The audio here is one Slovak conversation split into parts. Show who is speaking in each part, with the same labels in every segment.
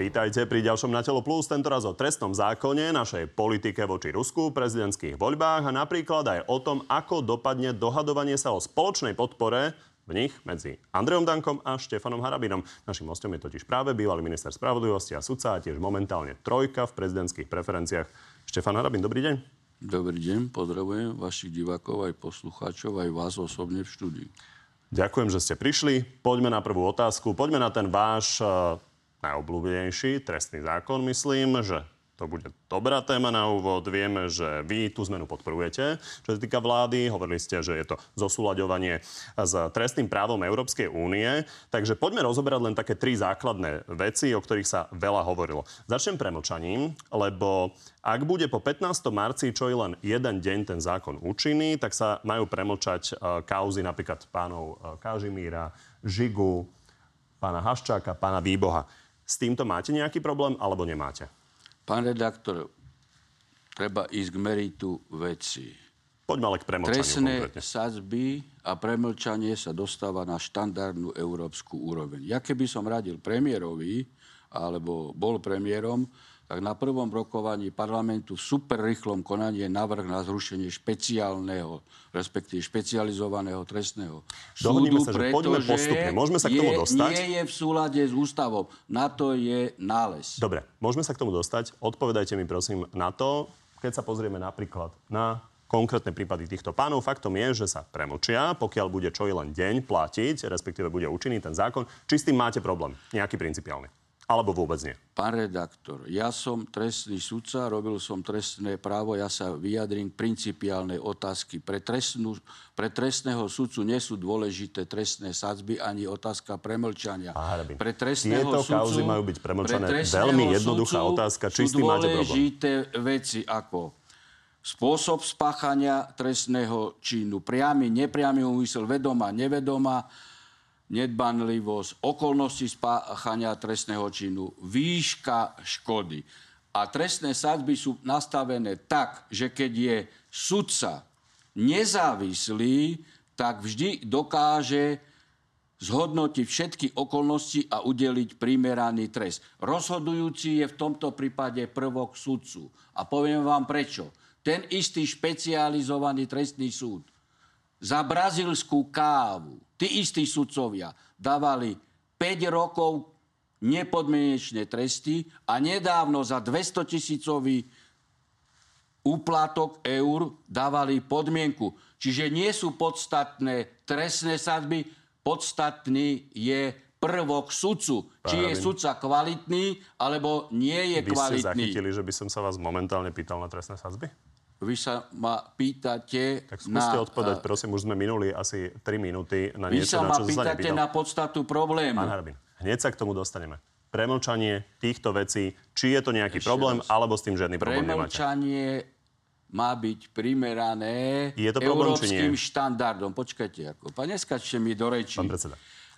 Speaker 1: Vítajte pri ďalšom Na telo plus, tentoraz o trestnom zákone, našej politike voči Rusku, prezidentských voľbách a napríklad aj o tom, ako dopadne dohadovanie sa o spoločnej podpore v nich medzi Andrejom Dankom a Štefanom Harabinom. Našim hostom je totiž práve bývalý minister spravodlivosti a sudca a tiež momentálne trojka v prezidentských preferenciách. Štefan Harabin, dobrý deň.
Speaker 2: Dobrý deň, pozdravujem vašich divákov, aj poslucháčov, aj vás osobne v štúdiu.
Speaker 1: Ďakujem, že ste prišli. Poďme na prvú otázku. Poďme na ten váš najobľúbenejší trestný zákon, myslím, že to bude dobrá téma na úvod. Vieme, že vy tú zmenu podporujete. Čo sa týka vlády, hovorili ste, že je to zosúľaďovanie s trestným právom Európskej únie. Takže poďme rozoberať len také tri základné veci, o ktorých sa veľa hovorilo. Začnem premlčaním, lebo ak bude po 15. marci čo je len jeden deň ten zákon účinný, tak sa majú premlčať e, kauzy napríklad pánov e, Kažimíra, Žigu, pána Haščáka, pána Výboha. S týmto máte nejaký problém alebo nemáte?
Speaker 2: Pán redaktor, treba ísť k meritu veci.
Speaker 1: Poďme ale k premlčaniu
Speaker 2: Trestné
Speaker 1: konkrétne.
Speaker 2: sadzby a premlčanie sa dostáva na štandardnú európsku úroveň. Ja keby som radil premiérovi, alebo bol premiérom, tak na prvom rokovaní parlamentu v super rýchlom konaní je navrh na zrušenie špeciálneho, respektíve špecializovaného trestného súdu,
Speaker 1: sa, že poďme postupne. Môžeme sa k tomu
Speaker 2: je,
Speaker 1: dostať?
Speaker 2: Nie je v súlade s ústavou. Na to je nález.
Speaker 1: Dobre, môžeme sa k tomu dostať. Odpovedajte mi prosím na to, keď sa pozrieme napríklad na konkrétne prípady týchto pánov. Faktom je, že sa premlčia, pokiaľ bude čo i len deň platiť, respektíve bude účinný ten zákon. Či s tým máte problém? Nejaký principiálny? Alebo vôbec nie?
Speaker 2: Pán redaktor, ja som trestný sudca, robil som trestné právo, ja sa vyjadrím k principiálnej otázky. Pre, trestnú, pre trestného sudcu nie sú dôležité trestné sadzby ani otázka premlčania.
Speaker 1: Pán
Speaker 2: Pre trestného
Speaker 1: tieto
Speaker 2: sudcu,
Speaker 1: kauzy majú byť premlčané.
Speaker 2: pre
Speaker 1: Veľmi jednoduchá otázka, či
Speaker 2: sú
Speaker 1: s tým máte problém.
Speaker 2: dôležité veci ako spôsob spáchania trestného činu, priamy, nepriamy úmysel, vedomá, nevedomá, nedbanlivosť, okolnosti spáchania trestného činu, výška škody. A trestné sadzby sú nastavené tak, že keď je sudca nezávislý, tak vždy dokáže zhodnotiť všetky okolnosti a udeliť primeraný trest. Rozhodujúci je v tomto prípade prvok sudcu. A poviem vám prečo. Ten istý špecializovaný trestný súd za brazilskú kávu tí istí sudcovia dávali 5 rokov nepodmienečné tresty a nedávno za 200 tisícový úplatok eur dávali podmienku. Čiže nie sú podstatné trestné sadby, podstatný je prvok sudcu. Či je sudca kvalitný, alebo nie je
Speaker 1: Vy ste
Speaker 2: kvalitný.
Speaker 1: zachytili, že by som sa vás momentálne pýtal na trestné sadzby?
Speaker 2: Vy sa ma pýtate
Speaker 1: Tak skúste
Speaker 2: na...
Speaker 1: odpovedať, prosím, už sme minuli asi 3 minúty na
Speaker 2: Vy
Speaker 1: niečo, na
Speaker 2: ma
Speaker 1: čo som sa
Speaker 2: pýtate
Speaker 1: nepýtal.
Speaker 2: na podstatu problému.
Speaker 1: Pán Harabin, hneď sa k tomu dostaneme. Premlčanie týchto vecí, či je to nejaký
Speaker 2: Ešte
Speaker 1: problém,
Speaker 2: raz.
Speaker 1: alebo s tým žiadny problém nemáte.
Speaker 2: Premlčanie má byť primerané
Speaker 1: Je to problém,
Speaker 2: európskym štandardom. Počkajte, ako, pa neskačte mi do rečí.
Speaker 1: Pán predseda.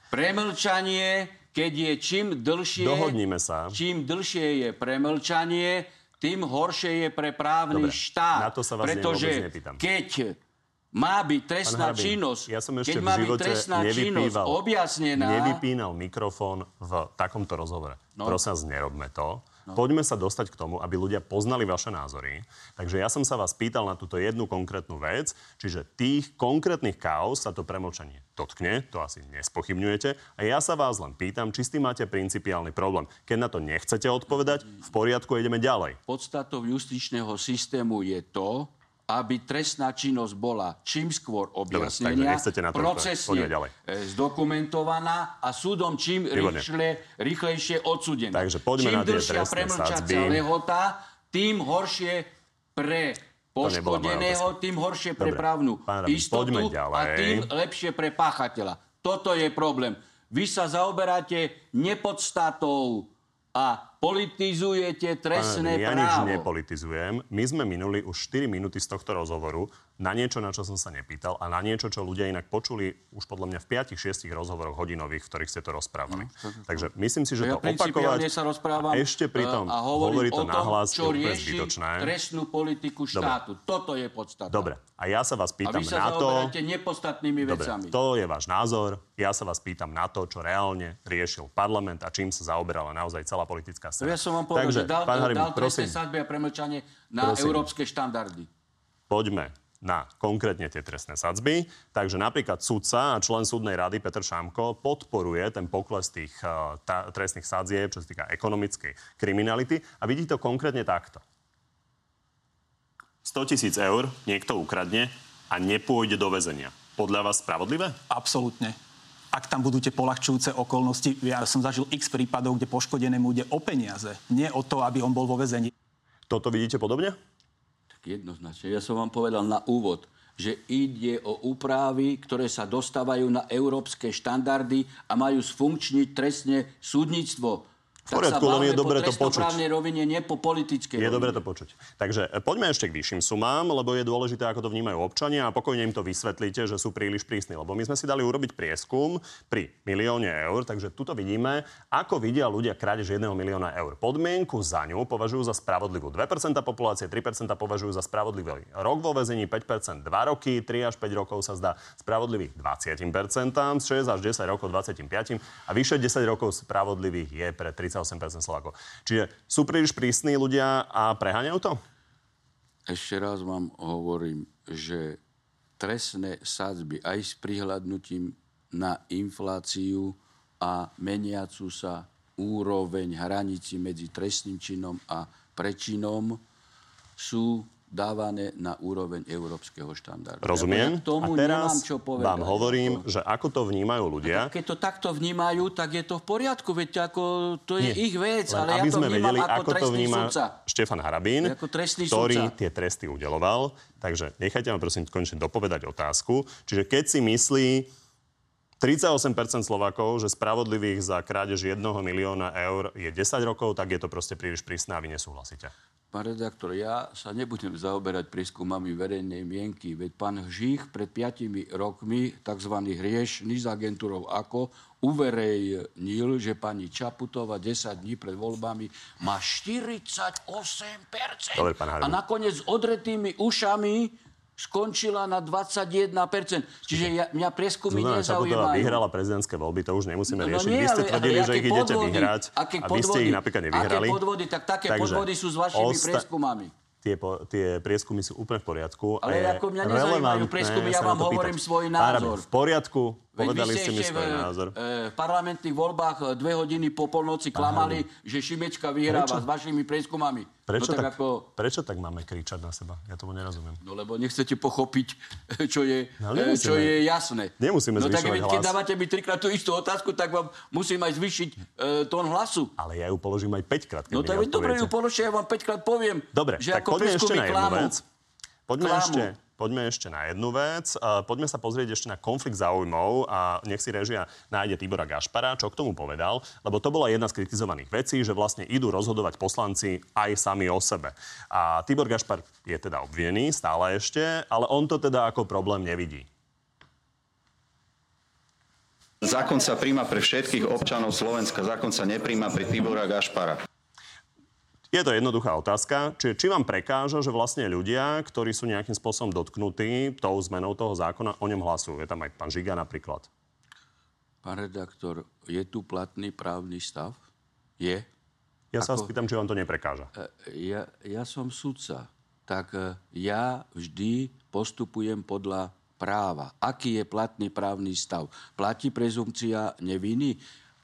Speaker 2: Premlčanie, keď je čím dlhšie...
Speaker 1: Dohodníme sa.
Speaker 2: Čím dlhšie je premlčanie, tým horšie je pre právny
Speaker 1: Dobre,
Speaker 2: štát.
Speaker 1: na to sa vás
Speaker 2: Pretože keď má byť trestná
Speaker 1: Harabin,
Speaker 2: činnosť,
Speaker 1: ja som ešte
Speaker 2: keď má byť trestná činnosť objasnená...
Speaker 1: nevypínal mikrofón v takomto rozhovore.
Speaker 2: No.
Speaker 1: Prosím vás, nerobme to. No. Poďme sa dostať k tomu, aby ľudia poznali vaše názory. Takže ja som sa vás pýtal na túto jednu konkrétnu vec, čiže tých konkrétnych kaos sa to premlčanie dotkne, to asi nespochybňujete. A ja sa vás len pýtam, či s tým máte principiálny problém. Keď na to nechcete odpovedať, v poriadku, ideme ďalej.
Speaker 2: Podstatou justičného systému je to, aby trestná činnosť bola čím skôr
Speaker 1: odpovedať.
Speaker 2: procesne e, zdokumentovaná a súdom čím rýchle, rýchlejšie odsudená.
Speaker 1: Takže poďme
Speaker 2: čím
Speaker 1: na tie
Speaker 2: dlhšia premlčacia lehota, tým horšie pre poškodeného, tým horšie pre
Speaker 1: Dobre,
Speaker 2: právnu
Speaker 1: Rabin,
Speaker 2: istotu a tým lepšie pre páchateľa. Toto je problém. Vy sa zaoberáte nepodstatou a politizujete trestné
Speaker 1: ja nič
Speaker 2: právo.
Speaker 1: nepolitizujem. My sme minuli už 4 minúty z tohto rozhovoru na niečo, na čo som sa nepýtal a na niečo, čo ľudia inak počuli už podľa mňa v 5-6 rozhovoroch hodinových, v ktorých ste to rozprávali. Takže myslím si, že
Speaker 2: No, Ja
Speaker 1: to opakovať
Speaker 2: sa rozprávam
Speaker 1: a ešte pritom
Speaker 2: a
Speaker 1: hovoriť to nahlas je
Speaker 2: čo
Speaker 1: úplne
Speaker 2: rieši
Speaker 1: zbytočné.
Speaker 2: trestnú politiku štátu. Toto je podstata.
Speaker 1: Dobre, a ja sa vás
Speaker 2: A
Speaker 1: pýtam
Speaker 2: vy sa
Speaker 1: na to...
Speaker 2: nepodstatnými
Speaker 1: Dobre,
Speaker 2: vecami.
Speaker 1: to je váš názor. Ja sa vás pýtam na to, čo reálne riešil parlament a čím sa zaoberala naozaj celá politická jasné.
Speaker 2: Ja som vám povedal,
Speaker 1: Takže,
Speaker 2: že dal,
Speaker 1: pán Harim,
Speaker 2: dal trestné sadby a premlčanie na
Speaker 1: Prosím.
Speaker 2: európske štandardy.
Speaker 1: poďme na konkrétne tie trestné sadzby. Takže napríklad sudca a člen súdnej rady Petr Šámko podporuje ten pokles tých uh, tá, trestných sadzieb, čo sa týka ekonomickej kriminality. A vidí to konkrétne takto. 100 tisíc eur niekto ukradne a nepôjde do väzenia. Podľa vás spravodlivé?
Speaker 3: Absolútne. Ak tam budú tie polahčujúce okolnosti, ja som zažil x prípadov, kde poškodenému ide o peniaze, nie o to, aby on bol vo väzení.
Speaker 1: Toto vidíte podobne?
Speaker 2: Tak jednoznačne. Ja som vám povedal na úvod, že ide o úpravy, ktoré sa dostávajú na európske štandardy a majú sfunkčniť trestne súdnictvo.
Speaker 1: V poriadku, len je dobre to počuť.
Speaker 2: Rovine, nie po politickej
Speaker 1: Je dobre to počuť. Takže e, poďme ešte k vyšším sumám, lebo je dôležité, ako to vnímajú občania a pokojne im to vysvetlíte, že sú príliš prísni. Lebo my sme si dali urobiť prieskum pri milióne eur, takže tuto vidíme, ako vidia ľudia krádež 1 milióna eur. Podmienku za ňu považujú za spravodlivú 2% populácie, 3% považujú za spravodlivý rok vo väzení, 5% 2 roky, 3 až 5 rokov sa zdá spravodlivých 20%, 6 až 10 rokov 25% a vyše 10 rokov spravodlivých je pre 38% Slovákov. Čiže sú príliš prísni ľudia a preháňajú to?
Speaker 2: Ešte raz vám hovorím, že trestné sadzby aj s prihľadnutím na infláciu a meniacu sa úroveň hranici medzi trestným činom a prečinom sú dávané na úroveň európskeho štandardu.
Speaker 1: Rozumiem.
Speaker 2: Ja tomu
Speaker 1: a teraz
Speaker 2: nemám čo povedať.
Speaker 1: vám hovorím, že ako to vnímajú ľudia.
Speaker 2: Keď to takto vnímajú, tak je to v poriadku, veď ako, to je
Speaker 1: Nie.
Speaker 2: ich vec,
Speaker 1: Len
Speaker 2: ale ja
Speaker 1: aby
Speaker 2: to
Speaker 1: sme vedeli,
Speaker 2: ako
Speaker 1: ako to vníma
Speaker 2: sudca.
Speaker 1: Štefan Harabín,
Speaker 2: Ako
Speaker 1: ktorý
Speaker 2: sudca.
Speaker 1: tie tresty udeloval. Takže nechajte ma prosím konečne dopovedať otázku. Čiže keď si myslí 38% Slovákov, že spravodlivých za krádež 1 milióna eur je 10 rokov, tak je to proste príliš prísne a vy nesúhlasíte.
Speaker 2: Pán redaktor, ja sa nebudem zaoberať prieskumami verejnej mienky, veď pán Žích pred 5 rokmi, tzv. hriešný s agentúrou AKO, uverejnil, že pani Čaputová 10 dní pred voľbami má 48%.
Speaker 1: Dobre.
Speaker 2: A nakoniec odretými ušami skončila na 21%. Čiže ja, mňa prieskumy
Speaker 1: Čaputová
Speaker 2: nezaujímajú.
Speaker 1: vyhrala prezidentské voľby, to už nemusíme
Speaker 2: No, no
Speaker 1: riešiť.
Speaker 2: nie,
Speaker 1: vy ste tvrdili, že ich idete
Speaker 2: podvody?
Speaker 1: vyhrať
Speaker 2: Aké
Speaker 1: a vy ste ich
Speaker 2: podvody?
Speaker 1: napríklad nevyhrali.
Speaker 2: Aké podvody? Tak také podvody sú s vašimi prieskumami.
Speaker 1: Tie, po, tie prieskumy sú úplne v poriadku.
Speaker 2: Ale ako mňa nezaujímajú prieskumy, ja vám hovorím
Speaker 1: pýtať.
Speaker 2: svoj názor.
Speaker 1: V poriadku, povedali ste mi svoj
Speaker 2: v,
Speaker 1: názor.
Speaker 2: e, v parlamentných voľbách e, dve hodiny po polnoci klamali, že Šimečka vyhráva
Speaker 1: Prečo?
Speaker 2: s vašimi prieskumami.
Speaker 1: Prečo,
Speaker 2: no, tak
Speaker 1: tak,
Speaker 2: ako,
Speaker 1: prečo tak máme kričať na seba? Ja tomu nerozumiem.
Speaker 2: no lebo nechcete pochopiť, čo je,
Speaker 1: No,
Speaker 2: e, čo je jasné.
Speaker 1: Nemusíme
Speaker 2: no tak
Speaker 1: zvyšovať
Speaker 2: keď
Speaker 1: hlas.
Speaker 2: dávate mi trikrát tú istú otázku, tak vám musím aj zvýšiť e, tón hlasu.
Speaker 1: Ale ja ju položím aj 5 krát,
Speaker 2: No tak dobre ju položte, ja vám 5 krát poviem,
Speaker 1: Dobre,
Speaker 2: že
Speaker 1: tak
Speaker 2: ako
Speaker 1: poďme ešte na jednu vec. Poďme
Speaker 2: Klamu.
Speaker 1: ešte, poďme ešte na jednu vec. Uh, poďme sa pozrieť ešte na konflikt záujmov a nech si režia nájde Tibora Gašpara, čo k tomu povedal, lebo to bola jedna z kritizovaných vecí, že vlastne idú rozhodovať poslanci aj sami o sebe. A Tibor Gašpar je teda obvinený stále ešte, ale on to teda ako problém nevidí.
Speaker 4: Zákon sa príjma pre všetkých občanov Slovenska, zákon sa nepríjma pre Tibora Gašpara.
Speaker 1: Je to jednoduchá otázka. Čiže či vám prekáža, že vlastne ľudia, ktorí sú nejakým spôsobom dotknutí tou zmenou toho zákona, o ňom hlasujú? Je tam aj pán Žiga napríklad.
Speaker 2: Pán redaktor, je tu platný právny stav? Je?
Speaker 1: Ja sa vás
Speaker 2: Ako-
Speaker 1: pýtam, či vám to neprekáža.
Speaker 2: E, Ja, ja som sudca, tak e, ja vždy postupujem podľa práva. Aký je platný právny stav? Platí prezumcia neviny?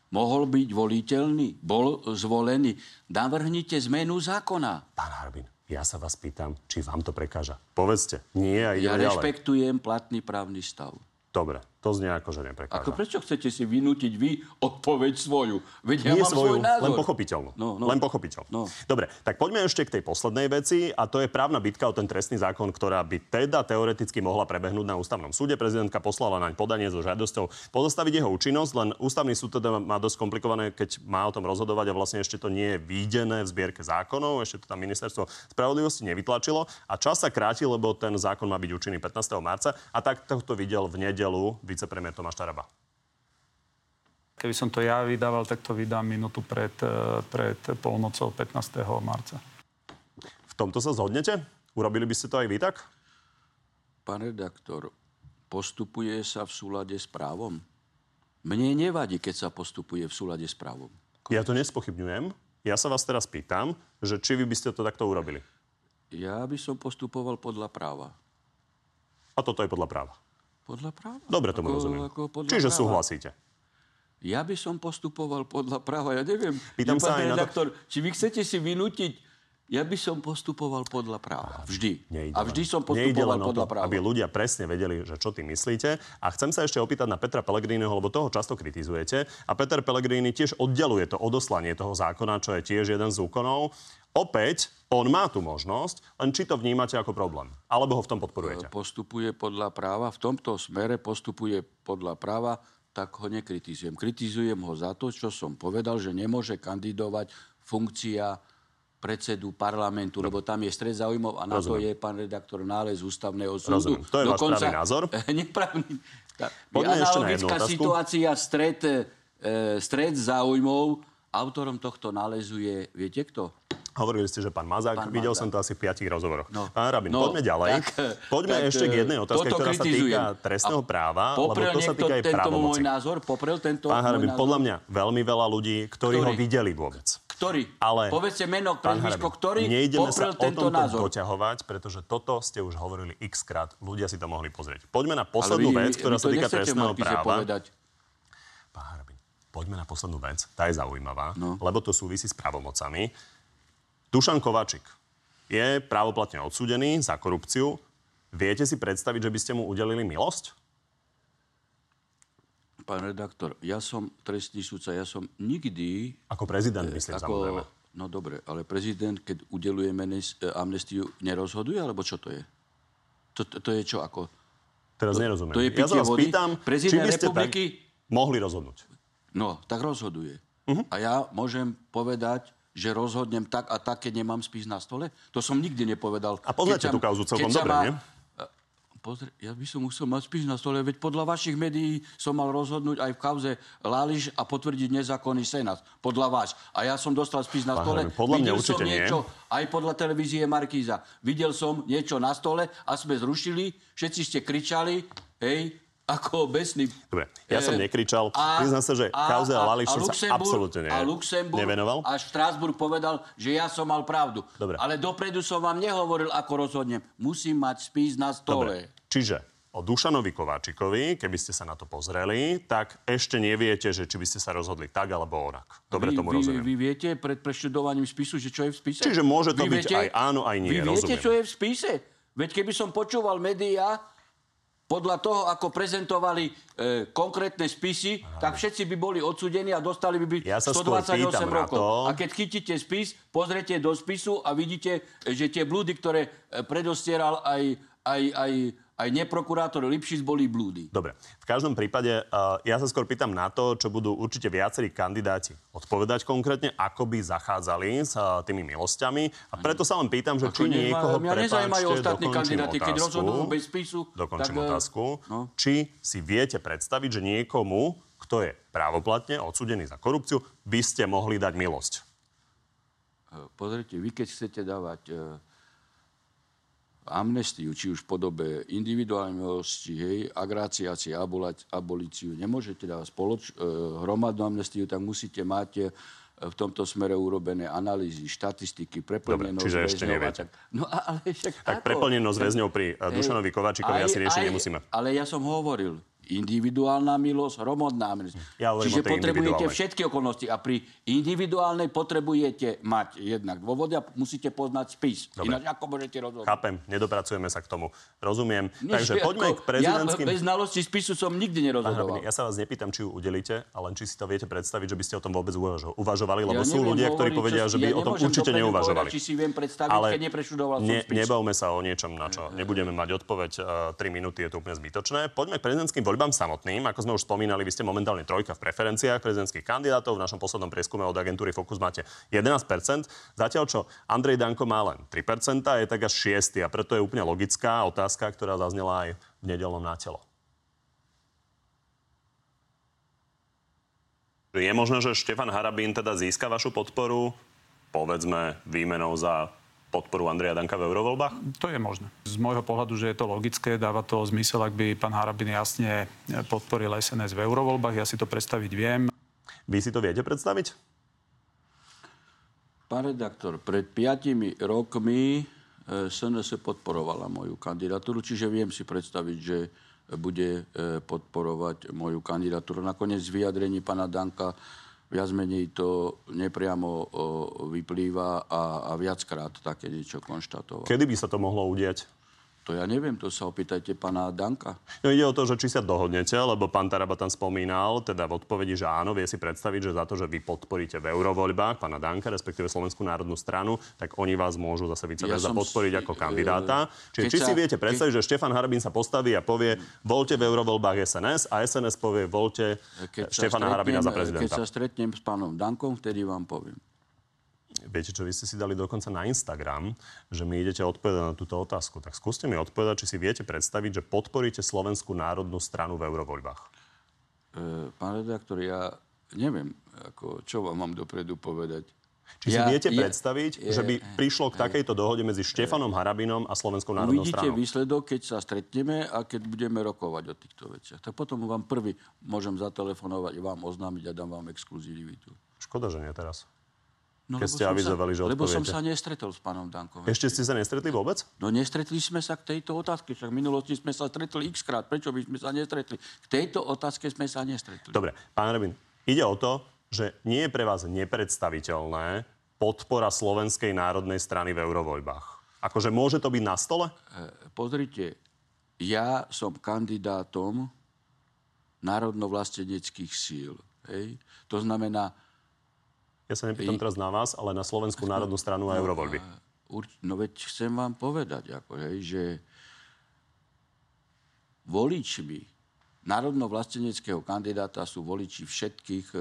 Speaker 2: Mohol byť voliteľný? Bol zvolený? Navrhnite zmenu zákona.
Speaker 1: Pán Harbin, ja sa vás pýtam, či vám to prekáža. Povedzte. Nie a
Speaker 2: Ja
Speaker 1: ideme ďalej.
Speaker 2: rešpektujem platný právny stav.
Speaker 1: Dobre, to znie ako, že neprekáža.
Speaker 2: Ako prečo chcete si vynútiť vy odpoveď svoju? Veď ja
Speaker 1: Nie
Speaker 2: mám
Speaker 1: svoju,
Speaker 2: svoj názor.
Speaker 1: len pochopiteľnú.
Speaker 2: No, no.
Speaker 1: Len pochopiteľnú.
Speaker 2: No.
Speaker 1: Dobre, tak poďme ešte k tej poslednej veci a to je právna bitka o ten trestný zákon, ktorá by teda teoreticky mohla prebehnúť na ústavnom súde. Prezidentka poslala naň podanie so žiadosťou pozastaviť jeho účinnosť, len ústavný súd teda má dosť komplikované, keď má o tom rozhodovať a vlastne ešte to nie je výdené v zbierke zákonov, ešte to tam ministerstvo spravodlivosti nevytlačilo a čas sa kráti, lebo ten zákon má byť účinný 15. marca a tak to videl v nedelu vicepremiér Tomáš Taraba.
Speaker 5: Keby som to ja vydával, tak to vydám minútu pred, eh, pred polnocou 15. marca.
Speaker 1: V tomto sa zhodnete? Urobili by ste to aj vy tak?
Speaker 2: Pán redaktor, postupuje sa v súlade s právom? Mne nevadí, keď sa postupuje v súlade s právom.
Speaker 1: Ja to nespochybňujem. Ja sa vás teraz pýtam, že či vy by ste to takto urobili.
Speaker 2: Ja by som postupoval podľa práva.
Speaker 1: A toto je podľa práva.
Speaker 2: Podľa práva?
Speaker 1: Dobre tomu
Speaker 2: Ako-
Speaker 1: rozumiem.
Speaker 2: ako
Speaker 1: Čiže
Speaker 2: práva.
Speaker 1: súhlasíte.
Speaker 2: Ja by som postupoval podľa práva. Ja neviem,
Speaker 1: Pýtam sa aj na to-
Speaker 2: či vy chcete si vynútiť, ja by som postupoval podľa práva. Vždy.
Speaker 1: Nejde
Speaker 2: A vždy som postupoval
Speaker 1: len
Speaker 2: podľa
Speaker 1: to,
Speaker 2: práva.
Speaker 1: aby ľudia presne vedeli, že čo tým myslíte. A chcem sa ešte opýtať na Petra Pellegriniho, lebo toho často kritizujete. A Peter Pellegrini tiež oddeluje to odoslanie toho zákona, čo je tiež jeden z úkonov. Opäť, on má tú možnosť, len či to vnímate ako problém. Alebo ho v tom podporujete.
Speaker 2: Postupuje podľa práva. V tomto smere postupuje podľa práva, tak ho nekritizujem. Kritizujem ho za to, čo som povedal, že nemôže kandidovať funkcia predsedu parlamentu, lebo tam je stred záujmov a na to
Speaker 1: Rozumiem.
Speaker 2: je, pán redaktor, nález ústavného súdu.
Speaker 1: Rozumiem. To je váš pravý názor.
Speaker 2: Nepravný. Tá,
Speaker 1: Poďme ešte na jednu otázku.
Speaker 2: situácia, stred, e, stred záujmov. Autorom tohto nálezu je, viete kto?
Speaker 1: Hovorili ste, že pán Mazák,
Speaker 2: Pán
Speaker 1: videl
Speaker 2: Mazák.
Speaker 1: som to asi v piatich rozhovoroch.
Speaker 2: No.
Speaker 1: Pán Rabin,
Speaker 2: No,
Speaker 1: poďme ďalej.
Speaker 2: tak,
Speaker 1: poďme
Speaker 2: tak,
Speaker 1: ešte k jednej otázke,
Speaker 2: toto
Speaker 1: ktorá sa týka trestného práva, lebo to sa týka aj
Speaker 2: tento môj
Speaker 1: právomoci.
Speaker 2: názor? Poprel tento
Speaker 1: Pán Harabin,
Speaker 2: názor?
Speaker 1: podľa mňa veľmi veľa ľudí, ktorí ho
Speaker 2: Ktorý?
Speaker 1: videli vôbec.
Speaker 2: Ktorý?
Speaker 1: Ale,
Speaker 2: Povedzte meno, prezvisko, ktorý
Speaker 1: nejdeme
Speaker 2: poprel
Speaker 1: sa
Speaker 2: tento
Speaker 1: o tomto
Speaker 2: názor.
Speaker 1: doťahovať, pretože toto ste už hovorili x krát, ľudia si to mohli pozrieť. Poďme na poslednú
Speaker 2: vy-
Speaker 1: vec, ktorá
Speaker 2: to
Speaker 1: sa týka trestného práva.
Speaker 2: Povedať.
Speaker 1: Pán Harabin, poďme na poslednú vec, tá je zaujímavá,
Speaker 2: No.
Speaker 1: lebo to súvisí s právomocami. Dušan Kovačik je právoplatne odsúdený za korupciu. Viete si predstaviť, že by ste mu udelili milosť?
Speaker 2: Pán redaktor, ja som trestný sudca, ja som nikdy...
Speaker 1: Ako prezident, myslím, samozrejme.
Speaker 2: Ako, no dobre, ale prezident, keď udeluje menes, e, amnestiu, nerozhoduje, alebo čo to je? To, to, to je čo ako?
Speaker 1: Teraz nerozumiem.
Speaker 2: to je
Speaker 1: ja sa vás
Speaker 2: vody?
Speaker 1: pýtam, či
Speaker 2: Prezident
Speaker 1: by ste
Speaker 2: republiky?
Speaker 1: tak mohli rozhodnúť.
Speaker 2: No, tak rozhoduje.
Speaker 1: Mhm.
Speaker 2: A ja môžem povedať, že rozhodnem tak a tak, keď nemám spis na stole? To som nikdy nepovedal.
Speaker 1: A poznáte tú kauzu celkom dobre,
Speaker 2: má-
Speaker 1: nie?
Speaker 2: E, Pozri, ja by som musel mať spis na stole, veď podľa vašich médií som mal rozhodnúť aj v kauze Láliš a potvrdiť nezákonný senát. Podľa vás. A ja som dostal spis na
Speaker 1: Pán
Speaker 2: stole.
Speaker 1: Harabin, podľa mňa
Speaker 2: Videl som
Speaker 1: určite nie.
Speaker 2: niečo, aj podľa televízie Markíza. Videl som niečo na stole a sme zrušili. Všetci ste kričali, hej, ako besný.
Speaker 1: Dobre, ja som
Speaker 2: E,
Speaker 1: nekričal. Priznám sa, že kauze a Lališ som sa absolútne ne-
Speaker 2: a Luxemburg
Speaker 1: nevenoval.
Speaker 2: A Štrásburg povedal, že ja som mal pravdu.
Speaker 1: Dobre.
Speaker 2: Ale dopredu som vám nehovoril, ako rozhodnem. Musím mať spis na
Speaker 1: Dobre,
Speaker 2: stole.
Speaker 1: čiže o Dušanovi Kováčikovi, keby ste sa na to pozreli, tak ešte neviete, že či by ste sa rozhodli tak alebo onak. Dobre
Speaker 2: vy,
Speaker 1: tomu
Speaker 2: vy,
Speaker 1: rozumiem.
Speaker 2: Vy viete pred preštudovaním spisu, že čo je v spise?
Speaker 1: Čiže môže to
Speaker 2: Vy
Speaker 1: byť aj áno, aj nie,
Speaker 2: Vy viete,
Speaker 1: rozumiem.
Speaker 2: čo je v spise? Veď keby som počúval médiá, podľa toho, ako prezentovali e, konkrétne spisy, tak všetci by boli odsudení a dostali by byť
Speaker 1: Ja sa skôr
Speaker 2: 128
Speaker 1: pýtam na
Speaker 2: rokov. A keď chytíte spis, pozrite do spisu a vidíte, e, že tie blúdy, ktoré e, predostieral aj, aj, aj, aj neprokurátor Lipšic, boli blúdy.
Speaker 1: Dobre, v každom prípade uh, ja sa skôr pýtam na to, čo budú určite viacerí kandidáti odpovedať konkrétne, ako by zachádzali s uh, tými milosťami. A preto sa len pýtam, že či
Speaker 2: nezaujíma-
Speaker 1: niekoho,
Speaker 2: mňa nezaujímajú ostatní kandidáti. Keď
Speaker 1: otázku.
Speaker 2: rozhodujú bez spisu,
Speaker 1: Dokončím
Speaker 2: tak, e,
Speaker 1: otázku.
Speaker 2: no.
Speaker 1: Či si viete predstaviť, že niekomu, kto je právoplatne odsudený za korupciu, by ste mohli dať milosť?
Speaker 2: Pozrite, vy keď chcete dávať e, amnestiu, či už v podobe individuálnej milosti, hej, agráciácie, abolíciu, nemôžete dávať spoloč, e, hromadnú amnestiu, tak musíte mať e, v tomto smere urobené analýzy, štatistiky, preplnenosť
Speaker 1: čiže ešte neviete.
Speaker 2: Tak. No ale však
Speaker 1: Tak
Speaker 2: ako?
Speaker 1: preplnenosť väzňov pri uh, Dušanovi Kováčikovi
Speaker 2: Aj-
Speaker 1: asi riešiť nemusíme.
Speaker 2: Ale ja som hovoril, individuálna milosť, hromadná milosť.
Speaker 1: Ja hovorím
Speaker 2: Čiže potrebujete všetky okolnosti a pri individuálnej potrebujete mať jednak dôvody a musíte poznať spis.
Speaker 1: Dobre.
Speaker 2: Ináč ako môžete rozhodnúť?
Speaker 1: Chápem, nedopracujeme sa k tomu. Rozumiem.
Speaker 2: Nič,
Speaker 1: Takže poďme
Speaker 2: ako-
Speaker 1: k prezidentským...
Speaker 2: Ja bez znalosti spisu som nikdy nerozhodoval.
Speaker 1: Hrabiny, ja sa vás nepýtam, či ju udelíte, ale či si to viete predstaviť, že by ste o tom vôbec uvažo- uvažovali, lebo sú
Speaker 2: neviem
Speaker 1: ľudia, ktorí povedia, že by
Speaker 2: ja
Speaker 1: o tom určite neuvažovali.
Speaker 2: povedať, či si viem predstaviť, keď nepreštudoval som
Speaker 1: ne,
Speaker 2: spis.
Speaker 1: nebavme sa o niečom, na čo nebudeme mať odpoveď. 3 minúty je to úplne zbytočné. Poďme k prezidentským voľbám samotným. Ako sme už spomínali, vy ste momentálne trojka v preferenciách prezidentských kandidátov. V našom poslednom prieskume od agentúry Focus máte 11%. Zatiaľ, čo Andrej Danko má len 3%, je tak až 6. A preto je úplne logická otázka, ktorá zaznela aj v nedelnom na telo. Je možné, že Štefan Harabín teda získa vašu podporu, povedzme, výmenou za podporu Andreja Danka v eurovoľbách?
Speaker 5: To je možné. Z môjho pohľadu, že je to logické, dáva to zmysel, ak by pán Harabin jasne podporil SNS v eurovoľbách. Ja si to predstaviť viem.
Speaker 1: Vy si to viete predstaviť?
Speaker 2: Pán redaktor, pred piatimi rokmi SNS podporovala moju kandidatúru, čiže viem si predstaviť, že bude e, podporovať moju kandidatúru. Nakoniec z vyjadrení pána Danka viac menej to nepriamo vyplýva a, a viackrát také niečo konštatoval.
Speaker 1: Kedy by sa to mohlo udiať?
Speaker 2: To ja neviem, to sa opýtajte pána Danka.
Speaker 1: No ide o to, že či sa dohodnete, lebo pán Taraba tam spomínal, teda v odpovedi, že áno, vie si predstaviť, že za to, že vy podporíte v eurovoľbách pána Danka, respektíve Slovenskú národnú stranu, tak oni vás môžu zase vice ja podporiť si, ako kandidáta. Čiže či sa, si viete predstaviť, keď... že Štefan Harabín sa postaví a povie, voľte v eurovoľbách SNS a SNS povie, voľte Štefana Harabína za prezidenta.
Speaker 2: Keď sa stretnem s pánom Dankom, vtedy vám poviem.
Speaker 1: Viete čo, vy ste si dali dokonca na Instagram, že mi idete odpovedať na túto otázku. Tak skúste mi odpovedať, či si viete predstaviť, že podporíte Slovenskú národnú stranu v eurovoľbách. E,
Speaker 2: pán redaktor, ja neviem, ako, čo vám mám dopredu povedať.
Speaker 1: Či ja, si viete je, predstaviť, je, že by prišlo k takejto dohode medzi Štefanom Harabinom a Slovenskou národnou
Speaker 2: Uvidíte
Speaker 1: stranou?
Speaker 2: Uvidíte výsledok, keď sa stretneme a keď budeme rokovať o týchto veciach. Tak potom vám prvý môžem zatelefonovať, vám oznámiť a dám vám exkluzivitu.
Speaker 1: Škoda, že nie teraz.
Speaker 2: No,
Speaker 1: keď ste avizovali,
Speaker 2: sa,
Speaker 1: že
Speaker 2: Lebo som sa nestretol s pánom Dankom.
Speaker 1: Ešte ste sa nestretli vôbec?
Speaker 2: No nestretli sme sa k tejto otázke. Však v minulosti sme sa stretli x krát. Prečo by sme sa nestretli? K tejto otázke sme sa nestretli.
Speaker 1: Dobre, pán Rebin, ide o to, že nie je pre vás nepredstaviteľné podpora Slovenskej národnej strany v eurovoľbách. Akože môže to byť na stole?
Speaker 2: E, pozrite, ja som kandidátom národno-vlasteneckých síl. Hej? To znamená,
Speaker 1: ja sa nepýtam teraz na vás, ale na Slovenskú národnú stranu a no, eurovoľby.
Speaker 2: No veď chcem vám povedať, ako, hej, že voličmi národno-vlasteneckého kandidáta sú voliči všetkých e,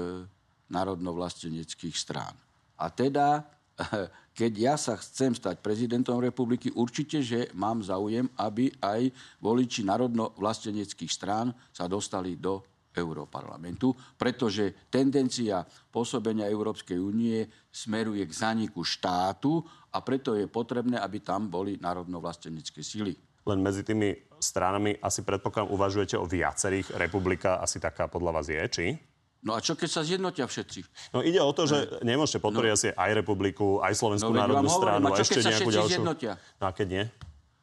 Speaker 2: národno-vlasteneckých strán. A teda, keď ja sa chcem stať prezidentom republiky, určite, že mám záujem, aby aj voliči národno-vlasteneckých strán sa dostali do Európarlamentu, pretože tendencia pôsobenia Európskej únie smeruje k zaniku štátu a preto je potrebné, aby tam boli národno-vlastenecké sily.
Speaker 1: Len medzi tými stranami asi predpokladám uvažujete o viacerých. Republika asi taká podľa vás je, či?
Speaker 2: No a čo keď sa zjednotia všetci?
Speaker 1: No ide o to, že nemôžete podporiť no. asi aj republiku, aj Slovenskú no, národnú stranu, a ešte nejakú ďalšiu.
Speaker 2: Zjednotia?
Speaker 1: No a keď nie?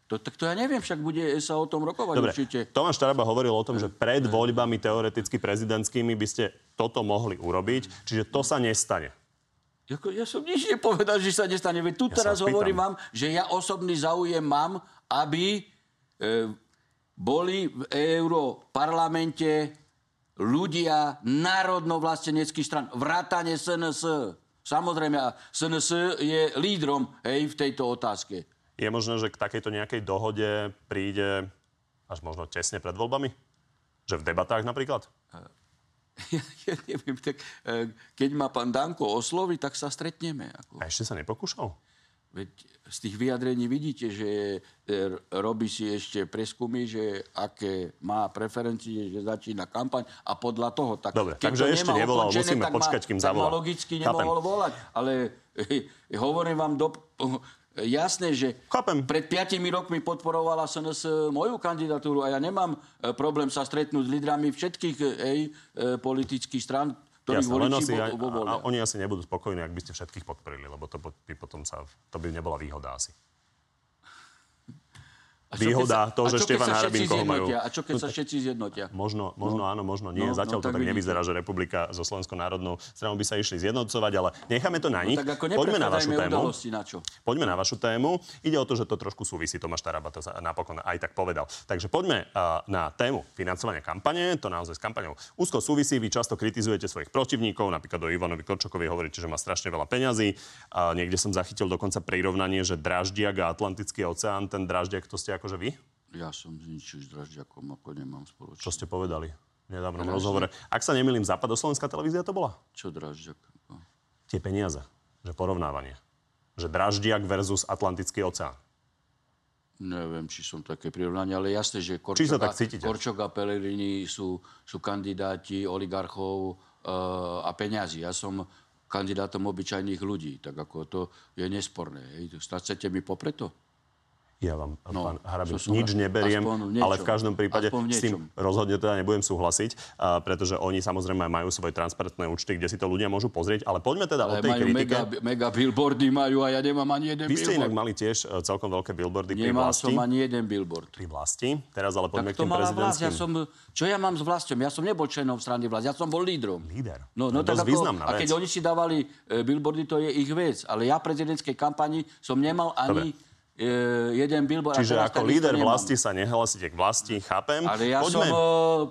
Speaker 2: To, tak to ja neviem, však bude sa o tom rokovať
Speaker 1: Dobre,
Speaker 2: určite.
Speaker 1: Tomáš Taraba hovoril o tom, že pred voľbami teoreticky prezidentskými by ste toto mohli urobiť, čiže to sa nestane.
Speaker 2: Jako, ja som nič nepovedal, že sa nestane. Veď tu ja teraz hovorím vám, že ja osobný záujem mám, aby e, boli v Európarlamente ľudia národno-vlasteneckých stran. Vrátane SNS. Samozrejme, SNS je lídrom hej, v tejto otázke.
Speaker 1: Je možné, že k takejto nejakej dohode príde až možno tesne pred voľbami? Že v debatách napríklad?
Speaker 2: Ja, ja neviem, tak e, keď ma pán Danko osloví, tak sa stretneme. Ako.
Speaker 1: A ešte sa nepokúšal?
Speaker 2: Veď z tých vyjadrení vidíte, že e, robí si ešte preskumy, že aké má preferencie, že začína kampaň a podľa toho. Tak,
Speaker 1: Dobre, keď takže to ešte nevolal, musíme počkať, kým zavolá.
Speaker 2: logicky nemohol volať, ale e, hovorím vám, do, jasné, že
Speaker 1: Chápem.
Speaker 2: pred piatimi rokmi podporovala SNS moju kandidatúru a ja nemám e, problém sa stretnúť s lídrami všetkých e, ej, e, politických strán, ktorých Jasne, voliči bo, bo,
Speaker 1: a, a oni asi nebudú spokojní, ak by ste všetkých podporili, lebo to by potom sa, to by nebola výhoda asi výhoda to, že Štefan Harabin koho majú.
Speaker 2: A čo keď sa všetci zjednotia?
Speaker 1: Možno, možno no. áno, možno nie. No, Zatiaľ no, to tak, tak vyzerá, že republika so Slovenskou národnou stranou by sa išli zjednocovať, ale necháme to na no nich.
Speaker 2: No, tak ako Poďme na vašu tému. Na čo?
Speaker 1: Poďme na vašu tému. Ide o to, že to trošku súvisí. Tomáš Taraba to napokon aj tak povedal. Takže poďme uh, na tému financovania kampane. To naozaj s kampaňou úzko súvisí. Vy často kritizujete svojich protivníkov, napríklad do Ivanovi Korčokovi hovoríte, že má strašne veľa peňazí. Uh, niekde som zachytil dokonca prirovnanie, že Draždiak a Atlantický oceán, ten Draždiak to ste akože vy?
Speaker 2: Ja som s ničím s Dražďakom, ako nemám spoločné.
Speaker 1: Čo ste povedali v nedávnom Dražďak. rozhovore? Ak sa nemýlim, západoslovenská televízia to bola?
Speaker 2: Čo Dražďak? No.
Speaker 1: Tie peniaze, že porovnávanie. Že Draždiak versus Atlantický oceán.
Speaker 2: Neviem, či som také prirovnanie, ale jasné, že Korčok,
Speaker 1: tak
Speaker 2: Korčok a Pellegrini sú, sú kandidáti oligarchov uh, a peňazí. Ja som kandidátom obyčajných ľudí, tak ako to je nesporné. Hej. Chcete mi popreto?
Speaker 1: Ja vám, no,
Speaker 2: No,
Speaker 1: pán Harabin,
Speaker 2: som
Speaker 1: nič neberiem,
Speaker 2: niečom.
Speaker 1: ale v každom prípade s tým rozhodne teda nebudem súhlasiť, a, pretože oni samozrejme majú svoje transparentné účty, kde si to ľudia môžu pozrieť. Ale poďme teda o
Speaker 2: Ale
Speaker 1: tej
Speaker 2: majú
Speaker 1: kritike.
Speaker 2: mega, mega billboardy majú a ja nemám ani jeden
Speaker 1: Vy ste inak mali tiež e, celkom veľké billboardy pri
Speaker 2: Nemal
Speaker 1: vlasti.
Speaker 2: som ani jeden billboard.
Speaker 1: Pri vlasti. Teraz ale poďme
Speaker 2: Tak
Speaker 1: k tým
Speaker 2: mala vlast. Ja
Speaker 1: prezidentským.
Speaker 2: som, čo ja mám s vlastom? Ja som nebol členom strany vlast, ja som bol lídrom.
Speaker 1: Líder.
Speaker 2: No, no
Speaker 1: je
Speaker 2: tak ako, a keď
Speaker 1: vec.
Speaker 2: oni si dávali e, billboardy, to je ich vec. Ale ja prezidentskej kampani som nemal ani e, jeden billboard.
Speaker 1: Čiže ako líder
Speaker 2: nemám.
Speaker 1: vlasti sa nehlasíte k vlasti, chápem.
Speaker 2: Ale ja
Speaker 1: Poďme...
Speaker 2: som e,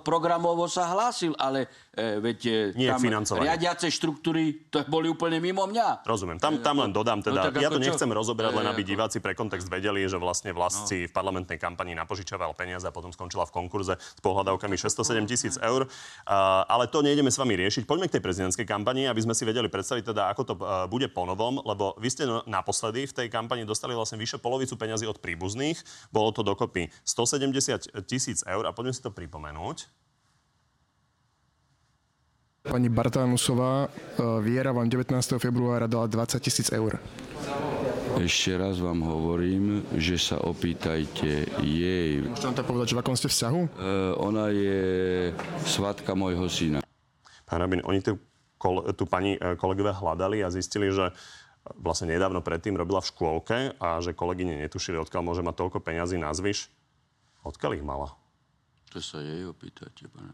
Speaker 2: programovo sa hlásil, ale e, veď e,
Speaker 1: Nie
Speaker 2: tam
Speaker 1: financovaniu.
Speaker 2: riadiace štruktúry, to boli úplne mimo mňa.
Speaker 1: Rozumiem. Tam, tam len dodám teda,
Speaker 2: No
Speaker 1: ja to
Speaker 2: čo?
Speaker 1: nechcem rozoberať, len
Speaker 2: E,
Speaker 1: aby diváci pre kontext vedeli, že vlastne vlast si v parlamentnej kampani napožičoval peniaze a potom skončila v konkurze s pohľadávkami 607 tisíc eur. Uh, ale to nejdeme s vami riešiť. Poďme k tej prezidentskej kampani, aby sme si vedeli predstaviť teda, ako to uh, bude ponovom, lebo vy ste no- naposledy v tej kampani dostali vlastne vyše polovicu peňazí od príbuzných. Bolo to dokopy 170 tisíc eur a poďme si to pripomenúť.
Speaker 6: Pani Bartánusová, e, Viera vám 19. februára dala 20 tisíc eur.
Speaker 2: Ešte raz vám hovorím, že sa opýtajte jej.
Speaker 6: Môžete nám to povedať, že v akom ste vzťahu?
Speaker 2: E, ona je svatka môjho syna.
Speaker 1: Pán Rabin, oni tu, kol, tu pani e, kolegovia hľadali a zistili, že vlastne nedávno predtým robila v škôlke a že kolegyne netušili, odkiaľ môže mať toľko peňazí na zvyš. Odkiaľ ich mala?
Speaker 2: To sa jej opýtajte, pán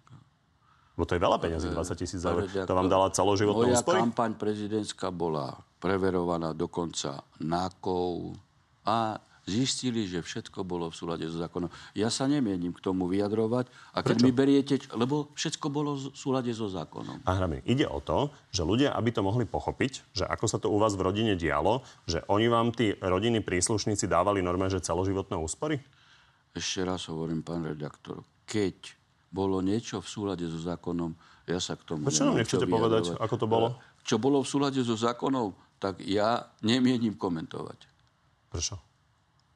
Speaker 1: Lebo to je veľa peňazí, 20 tisíc eur. To vám dala celoživotné
Speaker 2: Moja
Speaker 1: úspory?
Speaker 2: kampaň prezidentská bola preverovaná dokonca nákov a zistili, že všetko bolo v súlade so zákonom. Ja sa nemienim k tomu vyjadrovať a keď
Speaker 1: Prečo?
Speaker 2: mi beriete, lebo všetko bolo v súlade so zákonom.
Speaker 1: Pán Hrabin, ide o to, že ľudia, aby to mohli pochopiť, že ako sa to u vás v rodine dialo, že oni vám, tí rodiny príslušníci, dávali normálne, že celoživotné úspory?
Speaker 2: Ešte raz hovorím, pán redaktor, keď bolo niečo v súlade so zákonom, ja sa k tomu
Speaker 1: Prečo nám nechcete povedať, ako to bolo?
Speaker 2: Čo bolo v súlade so zákonom, tak ja nemienim komentovať.
Speaker 1: Prečo?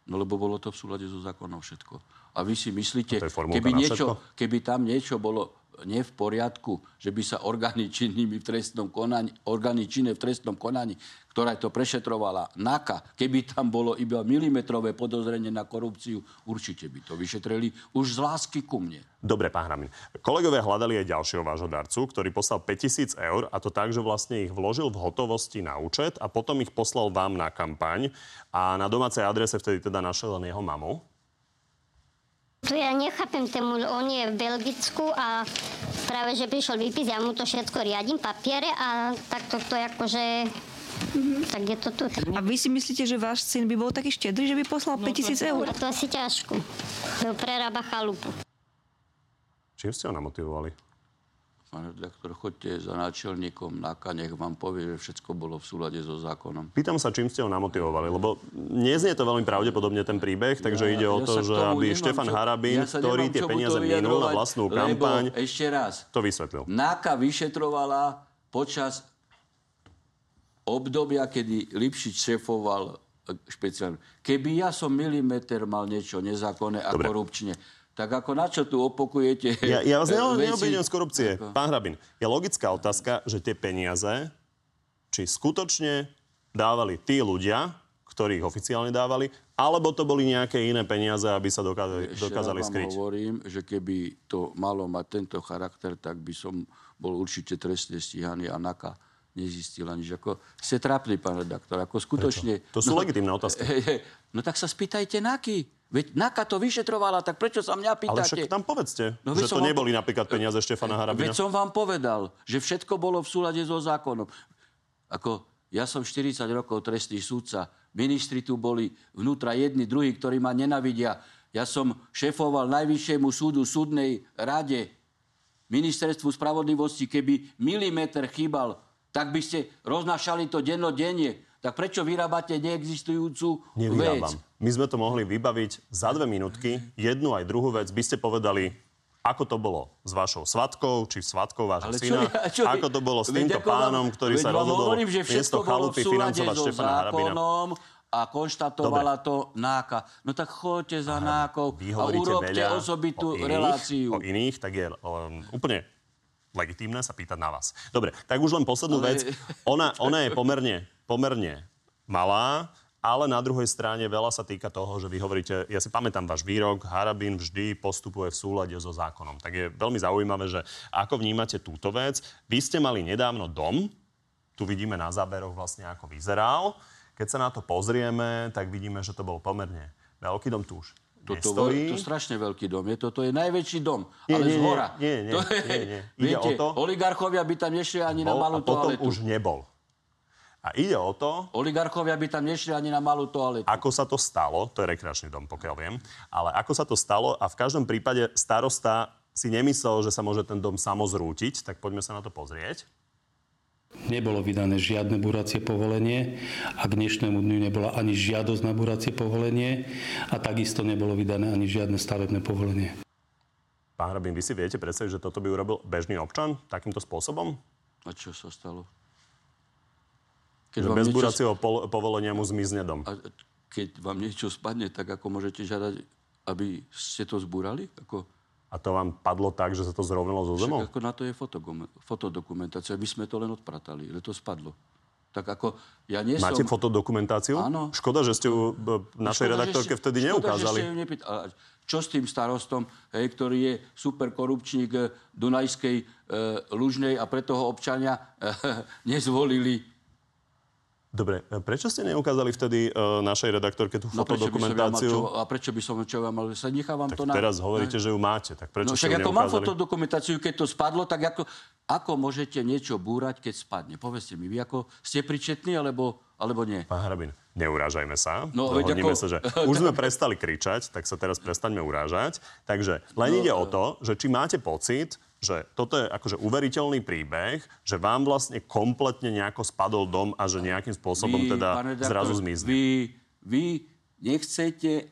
Speaker 2: No lebo bolo to v súlade so zákonom všetko. A vy si myslíte, keby, niečo,
Speaker 1: všetko?
Speaker 2: keby tam niečo bolo nie v poriadku, že by sa orgány v trestnom konaní, orgány činné v trestnom konaní, ktorá to prešetrovala NAKA, keby tam bolo iba milimetrové podozrenie na korupciu, určite by to vyšetrili už z lásky ku mne.
Speaker 1: Dobre, pán Hramin. Kolegovia hľadali aj ďalšieho vášho darcu, ktorý poslal 5000 eur a to tak, že vlastne ich vložil v hotovosti na účet a potom ich poslal vám na kampaň a na domácej adrese vtedy teda našiel len jeho mamu.
Speaker 7: To ja nechápem tému, on je v Belgicku a práve, že prišiel výpis, ja mu to všetko riadím, papiere a takto to akože... Tak je to tu.
Speaker 8: A vy si myslíte, že váš syn by bol taký štedrý, že by poslal 5000 eur?
Speaker 7: A to asi ťažko. To prerába chalupu.
Speaker 1: Čím ste ho namotivovali?
Speaker 2: Pán redaktor, choďte za náčelníkom NAKA, nech vám povie, že všetko bolo v súlade so zákonom.
Speaker 1: Pýtam sa, čím ste ho namotivovali, lebo neznie to veľmi pravdepodobne ten príbeh, takže ide o to, že aby
Speaker 2: nemám
Speaker 1: Štefan
Speaker 2: čo-
Speaker 1: Harabin,
Speaker 2: ja
Speaker 1: ktorý tie peniaze minul na vlastnú kampaň,
Speaker 2: Ešte raz,
Speaker 1: to vysvetlil.
Speaker 2: NAKA vyšetrovala počas obdobia, kedy Lipšič šefoval e, špeciálne. Keby ja som milimeter mal niečo nezákonné a
Speaker 1: Dobre.
Speaker 2: korupčne, tak ako na čo tu opakujete
Speaker 1: Ja, ja vás neobvinujem z korupcie.
Speaker 2: Ako-
Speaker 1: Pán Hrabin, je logická otázka, že tie peniaze, či skutočne dávali tí ľudia, ktorí ich oficiálne dávali, alebo to boli nejaké iné peniaze, aby sa dokázali,
Speaker 2: Ešte
Speaker 1: dokázali
Speaker 2: vám
Speaker 1: skryť.
Speaker 2: hovorím, že keby to malo mať tento charakter, tak by som bol určite trestne stíhaný a NAKA nezistila nič. Ako, ste trápni, pán redaktor. Ako skutočne...
Speaker 1: To sú legitímne otázky.
Speaker 2: Hej, hej, no tak sa spýtajte NAKY. Veď NAKA to vyšetrovala, tak prečo sa mňa
Speaker 1: Ale
Speaker 2: pýtate?
Speaker 1: však tam povedzte,
Speaker 2: No,
Speaker 1: že to
Speaker 2: vám
Speaker 1: neboli napríklad peniaze Štefana Harabina.
Speaker 2: Veď som vám povedal, že všetko bolo v súlade so zákonom. Ako, ja som 40 rokov trestný súdca. Ministri tu boli vnútra jedni, druhí, ktorí ma nenavidia. Ja som šefoval Najvyššiemu súdu, súdnej rade, ministerstvu spravodlivosti. Keby milimeter chýbal, tak by ste roznašali to dennodenne. Tak prečo vyrábate neexistujúcu vec?
Speaker 1: Nevyrábam. My sme to mohli vybaviť za dve minútky. Jednu aj druhú vec by ste povedali, ako to bolo s vašou svatkou, či svatkou vášho
Speaker 2: Ale čo
Speaker 1: syna,
Speaker 2: čo-
Speaker 1: ako to bolo s
Speaker 2: veď
Speaker 1: týmto
Speaker 2: vám-
Speaker 1: pánom, ktorý
Speaker 2: veď
Speaker 1: sa rozhodol
Speaker 2: hovorím, že
Speaker 1: miesto chalupy financovať
Speaker 2: so
Speaker 1: Štefana Harabina.
Speaker 2: a konštatovala to náka. No tak choďte za nákov
Speaker 1: Vy
Speaker 2: a urobte
Speaker 1: veľa
Speaker 2: osobitú
Speaker 1: o iných,
Speaker 2: reláciu.
Speaker 1: O iných, tak je um, úplne legitímne sa pýtať na vás. Dobre, tak už len poslednú
Speaker 2: Ale-
Speaker 1: vec. Ona, ona je pomerne, pomerne malá ale na druhej strane veľa sa týka toho, že vy hovoríte, ja si pamätám váš výrok, Harabin vždy postupuje v súlade so zákonom. Tak je veľmi zaujímavé, že ako vnímate túto vec. Vy ste mali nedávno dom, tu vidíme na záberoch vlastne, ako vyzeral. Keď sa na to pozrieme, tak vidíme, že to bol pomerne veľký dom tu už
Speaker 2: toto,
Speaker 1: nestojí.
Speaker 2: to strašne veľký dom. Je to, to je najväčší dom,
Speaker 1: Nie,
Speaker 2: ale
Speaker 1: nie,
Speaker 2: z hora.
Speaker 1: nie, nie,
Speaker 2: to je,
Speaker 1: nie, nie. Ide
Speaker 2: Viete,
Speaker 1: o to-
Speaker 2: oligarchovia by tam nešli ani na
Speaker 1: bol
Speaker 2: malú
Speaker 1: a potom
Speaker 2: toaletu.
Speaker 1: už nebol. A ide o to,
Speaker 2: Oligarchovia by tam nešli ani na malú toaletu.
Speaker 1: ako sa to stalo, to je rekreačný dom, pokiaľ viem, ale ako sa to stalo a v každom prípade starosta si nemyslel, že sa môže ten dom samozrútiť, tak poďme sa na to pozrieť.
Speaker 9: Nebolo vydané žiadne buracie povolenie a k dnešnému dňu nebola ani žiadosť na buracie povolenie a takisto nebolo vydané ani žiadne stavebné povolenie.
Speaker 1: Pán Hrabin, vy si viete predstaviť, že toto by urobil bežný občan takýmto spôsobom?
Speaker 2: A čo sa stalo?
Speaker 1: Že
Speaker 2: vám
Speaker 1: bez
Speaker 2: niečo-
Speaker 1: buracieho pol- povolenia mu zmizne dom.
Speaker 2: A keď vám niečo spadne, tak ako môžete žiadať, aby ste to zbúrali? Ako,
Speaker 1: A to vám padlo tak, že sa to zrovnalo zo zemou?
Speaker 2: však ako na to je fotodokumentácia. My sme to len odpratali, ale to spadlo. Tak ako ja nie
Speaker 1: Máte
Speaker 2: som...
Speaker 1: fotodokumentáciu?
Speaker 2: Áno.
Speaker 1: Škoda, že ste ju b- našej
Speaker 2: Škoda,
Speaker 1: redaktorke vtedy
Speaker 2: škoda,
Speaker 1: neukázali.
Speaker 2: Že ste ju nepýt- a čo s tým starostom, hej, ktorý je super korupčník eh, Dunajskej e, Lužnej a preto ho občania e, nezvolili?
Speaker 1: Dobre, e, prečo ste neukázali vtedy e, našej redaktorke tú
Speaker 2: No, prečo ja
Speaker 1: fotodokumentáciu?
Speaker 2: čo, a prečo by som čo ja mal? Sa nechávam
Speaker 1: Tak
Speaker 2: to na...
Speaker 1: teraz hovoríte, že ju máte, tak prečo
Speaker 2: No však
Speaker 1: ju
Speaker 2: ako mám fotodokumentáciu, keď to spadlo, tak ako, ako môžete niečo búrať, keď spadne? Povedzte mi, vy ako ste pričetní, alebo, alebo nie?
Speaker 1: Pán Hrabin, neurážajme sa.
Speaker 2: No, ako-
Speaker 1: sa, že už sme prestali kričať, tak sa teraz prestaňme urážať. Takže len
Speaker 2: No,
Speaker 1: ide o to, že či máte pocit, že toto je akože uveriteľný príbeh, že vám vlastne kompletne nejako spadol dom a že nejakým spôsobom teda
Speaker 2: pán redaktor,
Speaker 1: zrazu zmizne.
Speaker 2: Vy, vy nechcete e,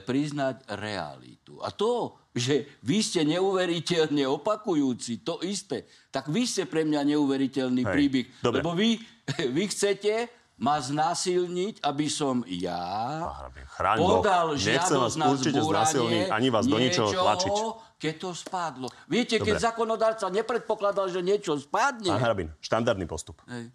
Speaker 2: priznať realitu. A to, že vy ste neuveriteľne opakujúci, to isté, tak vy ste pre mňa neuveriteľný
Speaker 1: Hej,
Speaker 2: príbeh.
Speaker 1: dobre.
Speaker 2: Lebo vy, vy chcete ma znásilniť, aby som ja
Speaker 1: chráň
Speaker 2: podal žiadosť na
Speaker 1: určite
Speaker 2: zbúranie
Speaker 1: ani vás do ničoho tlačiť.
Speaker 2: keď to spadlo. Viete, keď
Speaker 1: Dobre.
Speaker 2: zákonodárca nepredpokladal, že niečo spadne.
Speaker 1: Pán Hrabin, štandardný postup.
Speaker 2: Hej.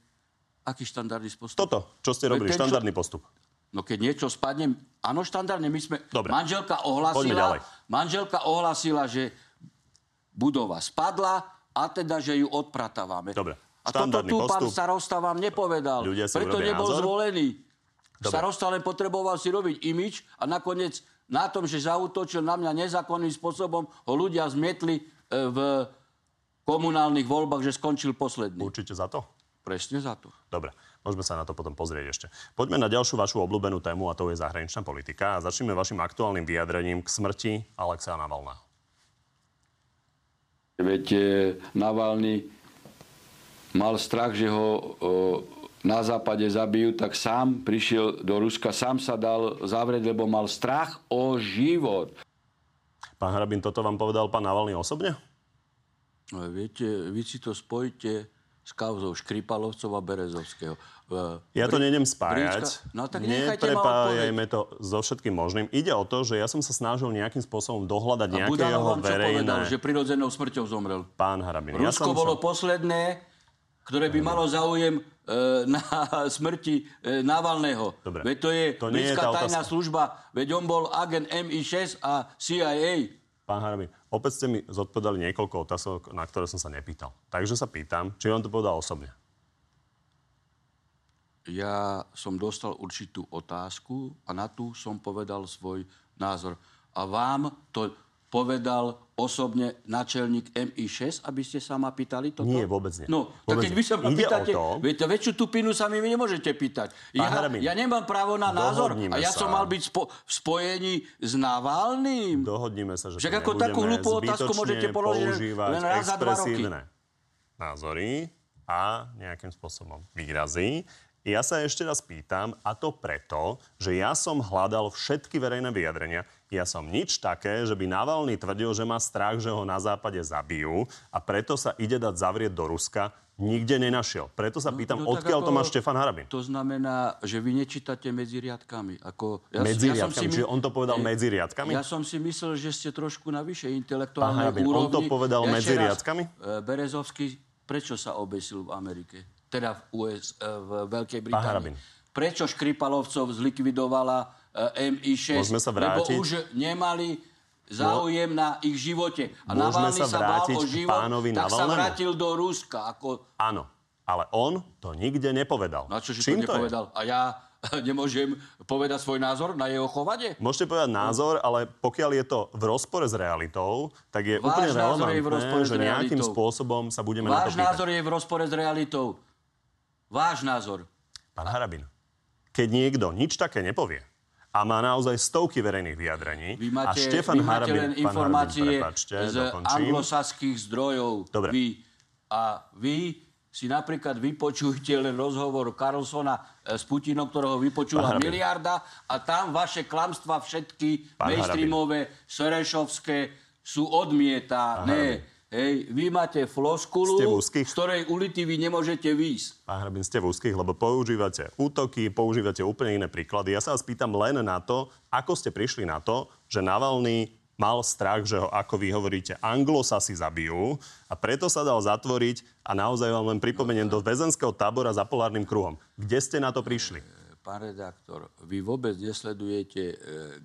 Speaker 2: Aký štandardný postup?
Speaker 1: Toto, čo ste robili,
Speaker 2: Ten, čo-
Speaker 1: štandardný postup.
Speaker 2: No keď niečo spadne, áno, štandardne, my sme...
Speaker 1: Dobre.
Speaker 2: Manželka ohlasila, manželka ohlasila, že budova spadla a teda, že ju odpratávame.
Speaker 1: Dobre.
Speaker 2: A toto tu pán
Speaker 1: postup.
Speaker 2: starosta vám nepovedal.
Speaker 1: Ľudia si
Speaker 2: Preto nebol
Speaker 1: názor.
Speaker 2: zvolený.
Speaker 1: Dobre.
Speaker 2: Starosta len potreboval si robiť imič a nakoniec na tom, že zautočil na mňa nezákonným spôsobom, ho ľudia zmietli e, v komunálnych voľbách, že skončil posledný.
Speaker 1: Určite za to?
Speaker 2: Presne za to.
Speaker 1: Dobre, môžeme sa na to potom pozrieť ešte. Poďme na ďalšiu vašu obľúbenú tému a to je zahraničná politika. A začneme vašim aktuálnym vyjadrením k smrti Alexeja Navalného.
Speaker 2: Veď Navalny mal strach, že ho na západe zabijú, tak sám prišiel do Ruska, sám sa dal zavrieť, lebo mal strach o život.
Speaker 1: Pán Hrabin, toto vám povedal pán Navalny osobne?
Speaker 2: No, viete, vy si to spojíte s kauzou Škripalovcov a Berezovského. E,
Speaker 1: Ja to nejdem spájať.
Speaker 2: No tak
Speaker 1: Neprepájajme to so všetkým možným. Ide o to, že ja som sa snažil nejakým spôsobom dohľadať
Speaker 2: A
Speaker 1: nejaké
Speaker 2: Budanov
Speaker 1: jeho
Speaker 2: vám čo povedal,
Speaker 1: verejné...
Speaker 2: že prirodzenou smrťou zomrel.
Speaker 1: Pán Hrabin, ja
Speaker 2: Rusko
Speaker 1: som
Speaker 2: bolo
Speaker 1: sa...
Speaker 2: posledné, ktoré by malo záujem e, na smrti e, Navalného.
Speaker 1: Dobre.
Speaker 2: Veď to je
Speaker 1: To nie je
Speaker 2: tajná služba, veď on bol agent MI6 a CIA.
Speaker 1: Pán Harabin, opäť ste mi zodpovedali niekoľko otázok, na ktoré som sa nepýtal. Takže sa pýtam, či vám to povedal osobne.
Speaker 2: Ja som dostal určitú otázku a na tú som povedal svoj názor. A vám to povedal osobne načelník MI6, aby ste sa ma pýtali toto?
Speaker 1: Nie, vôbec nie.
Speaker 2: No,
Speaker 1: Vôbec
Speaker 2: tak keď
Speaker 1: nie.
Speaker 2: vy sa ma pýtate,
Speaker 1: to-
Speaker 2: viete, väčšiu tupinu sa mi nemôžete pýtať. Ja,
Speaker 1: Pán Harabin,
Speaker 2: ja nemám právo na názor
Speaker 1: dohodnime
Speaker 2: a ja
Speaker 1: sa.
Speaker 2: som mal byť spo, v spojení s Navalným.
Speaker 1: Dohodníme sa, že
Speaker 2: Však ako takú hlúpu otázku môžete položiť len raz za dva roky.
Speaker 1: názory a nejakým spôsobom výrazy. Ja sa ešte raz pýtam, a to preto, že ja som hľadal všetky verejné vyjadrenia. Ja som nič také, že by Navalny tvrdil, že má strach, že ho na západe zabijú a preto sa ide dať zavrieť do Ruska, nikde nenašiel. Preto sa pýtam,
Speaker 2: No, tak
Speaker 1: odkiaľ to má Štefan Harabin?
Speaker 2: To znamená, že vy nečítate medzi riadkami. Ako, ja,
Speaker 1: Medzi
Speaker 2: ja
Speaker 1: riadkami,
Speaker 2: my-
Speaker 1: čiže on to povedal
Speaker 2: Eh,
Speaker 1: medzi riadkami?
Speaker 2: Ja som si myslel, že ste trošku na vyššej
Speaker 1: Pán
Speaker 2: intelektuálnej
Speaker 1: Harabin, on
Speaker 2: úrovni.
Speaker 1: to povedal
Speaker 2: Ja
Speaker 1: medzi
Speaker 2: ešte raz,
Speaker 1: riadkami?
Speaker 2: eh, Berezovský, prečo sa obesil v Amerike? Teda v, US, eh, v Veľkej
Speaker 1: Harabin.
Speaker 2: Británii. prečo Škripalovcov zlikvidovala e, MI6?
Speaker 1: Môžeme sa vrátiť?
Speaker 2: Lebo už nemali záujem na ich živote. A
Speaker 1: Môžeme
Speaker 2: Navalny
Speaker 1: sa
Speaker 2: sa bál
Speaker 1: vrátiť
Speaker 2: o život,
Speaker 1: pánovi
Speaker 2: tak sa vrátil do Ruska. Ako...
Speaker 1: Áno, ale on to nikde nepovedal.
Speaker 2: Na čo, že
Speaker 1: Čím
Speaker 2: to nepovedal? A ja nemôžem povedať svoj názor na jeho chovanie?
Speaker 1: Môžete povedať názor, ale pokiaľ je to v rozpore s realitou, tak je
Speaker 2: Váš
Speaker 1: úplne
Speaker 2: názor je v rozpore
Speaker 1: relevantné, že nejakým spôsobom sa budeme na to
Speaker 2: Váš
Speaker 1: pýtať.
Speaker 2: názor je v rozpore s realitou. Váš názor.
Speaker 1: Pán Harabin, keď niekto nič také nepovie a má naozaj stovky verejných vyjadrení
Speaker 2: Vy
Speaker 1: a
Speaker 2: máte,
Speaker 1: Štefan
Speaker 2: vy máte
Speaker 1: Harabin,
Speaker 2: len
Speaker 1: pán
Speaker 2: informácie
Speaker 1: Harabin, prepáčte,
Speaker 2: z
Speaker 1: dokončím.
Speaker 2: anglosaských zdrojov.
Speaker 1: Dobre.
Speaker 2: Vy. A vy si napríklad vypočujte len rozhovor Carlsona eh, s Putinom, ktorého vypočula
Speaker 1: Pán Harabin.
Speaker 2: miliarda a tam vaše klamstva všetky
Speaker 1: Pán
Speaker 2: mainstreamové, serešovské sú odmietané. Hej, vy máte floskulu, z ktorej ulity vy nemôžete výjsť.
Speaker 1: Pán Hrabin, ste v úzkých, lebo používate útoky, používate úplne iné príklady. Ja sa vás pýtam len na to, ako ste prišli na to, že Navalny mal strach, že ho, ako vy hovoríte, anglosasi zabijú a preto sa dal zatvoriť a naozaj vám len pripomeniem do väzenského tábora za polárnym kruhom. Kde ste na to prišli?
Speaker 2: Pán redaktor, vy vôbec nesledujete e,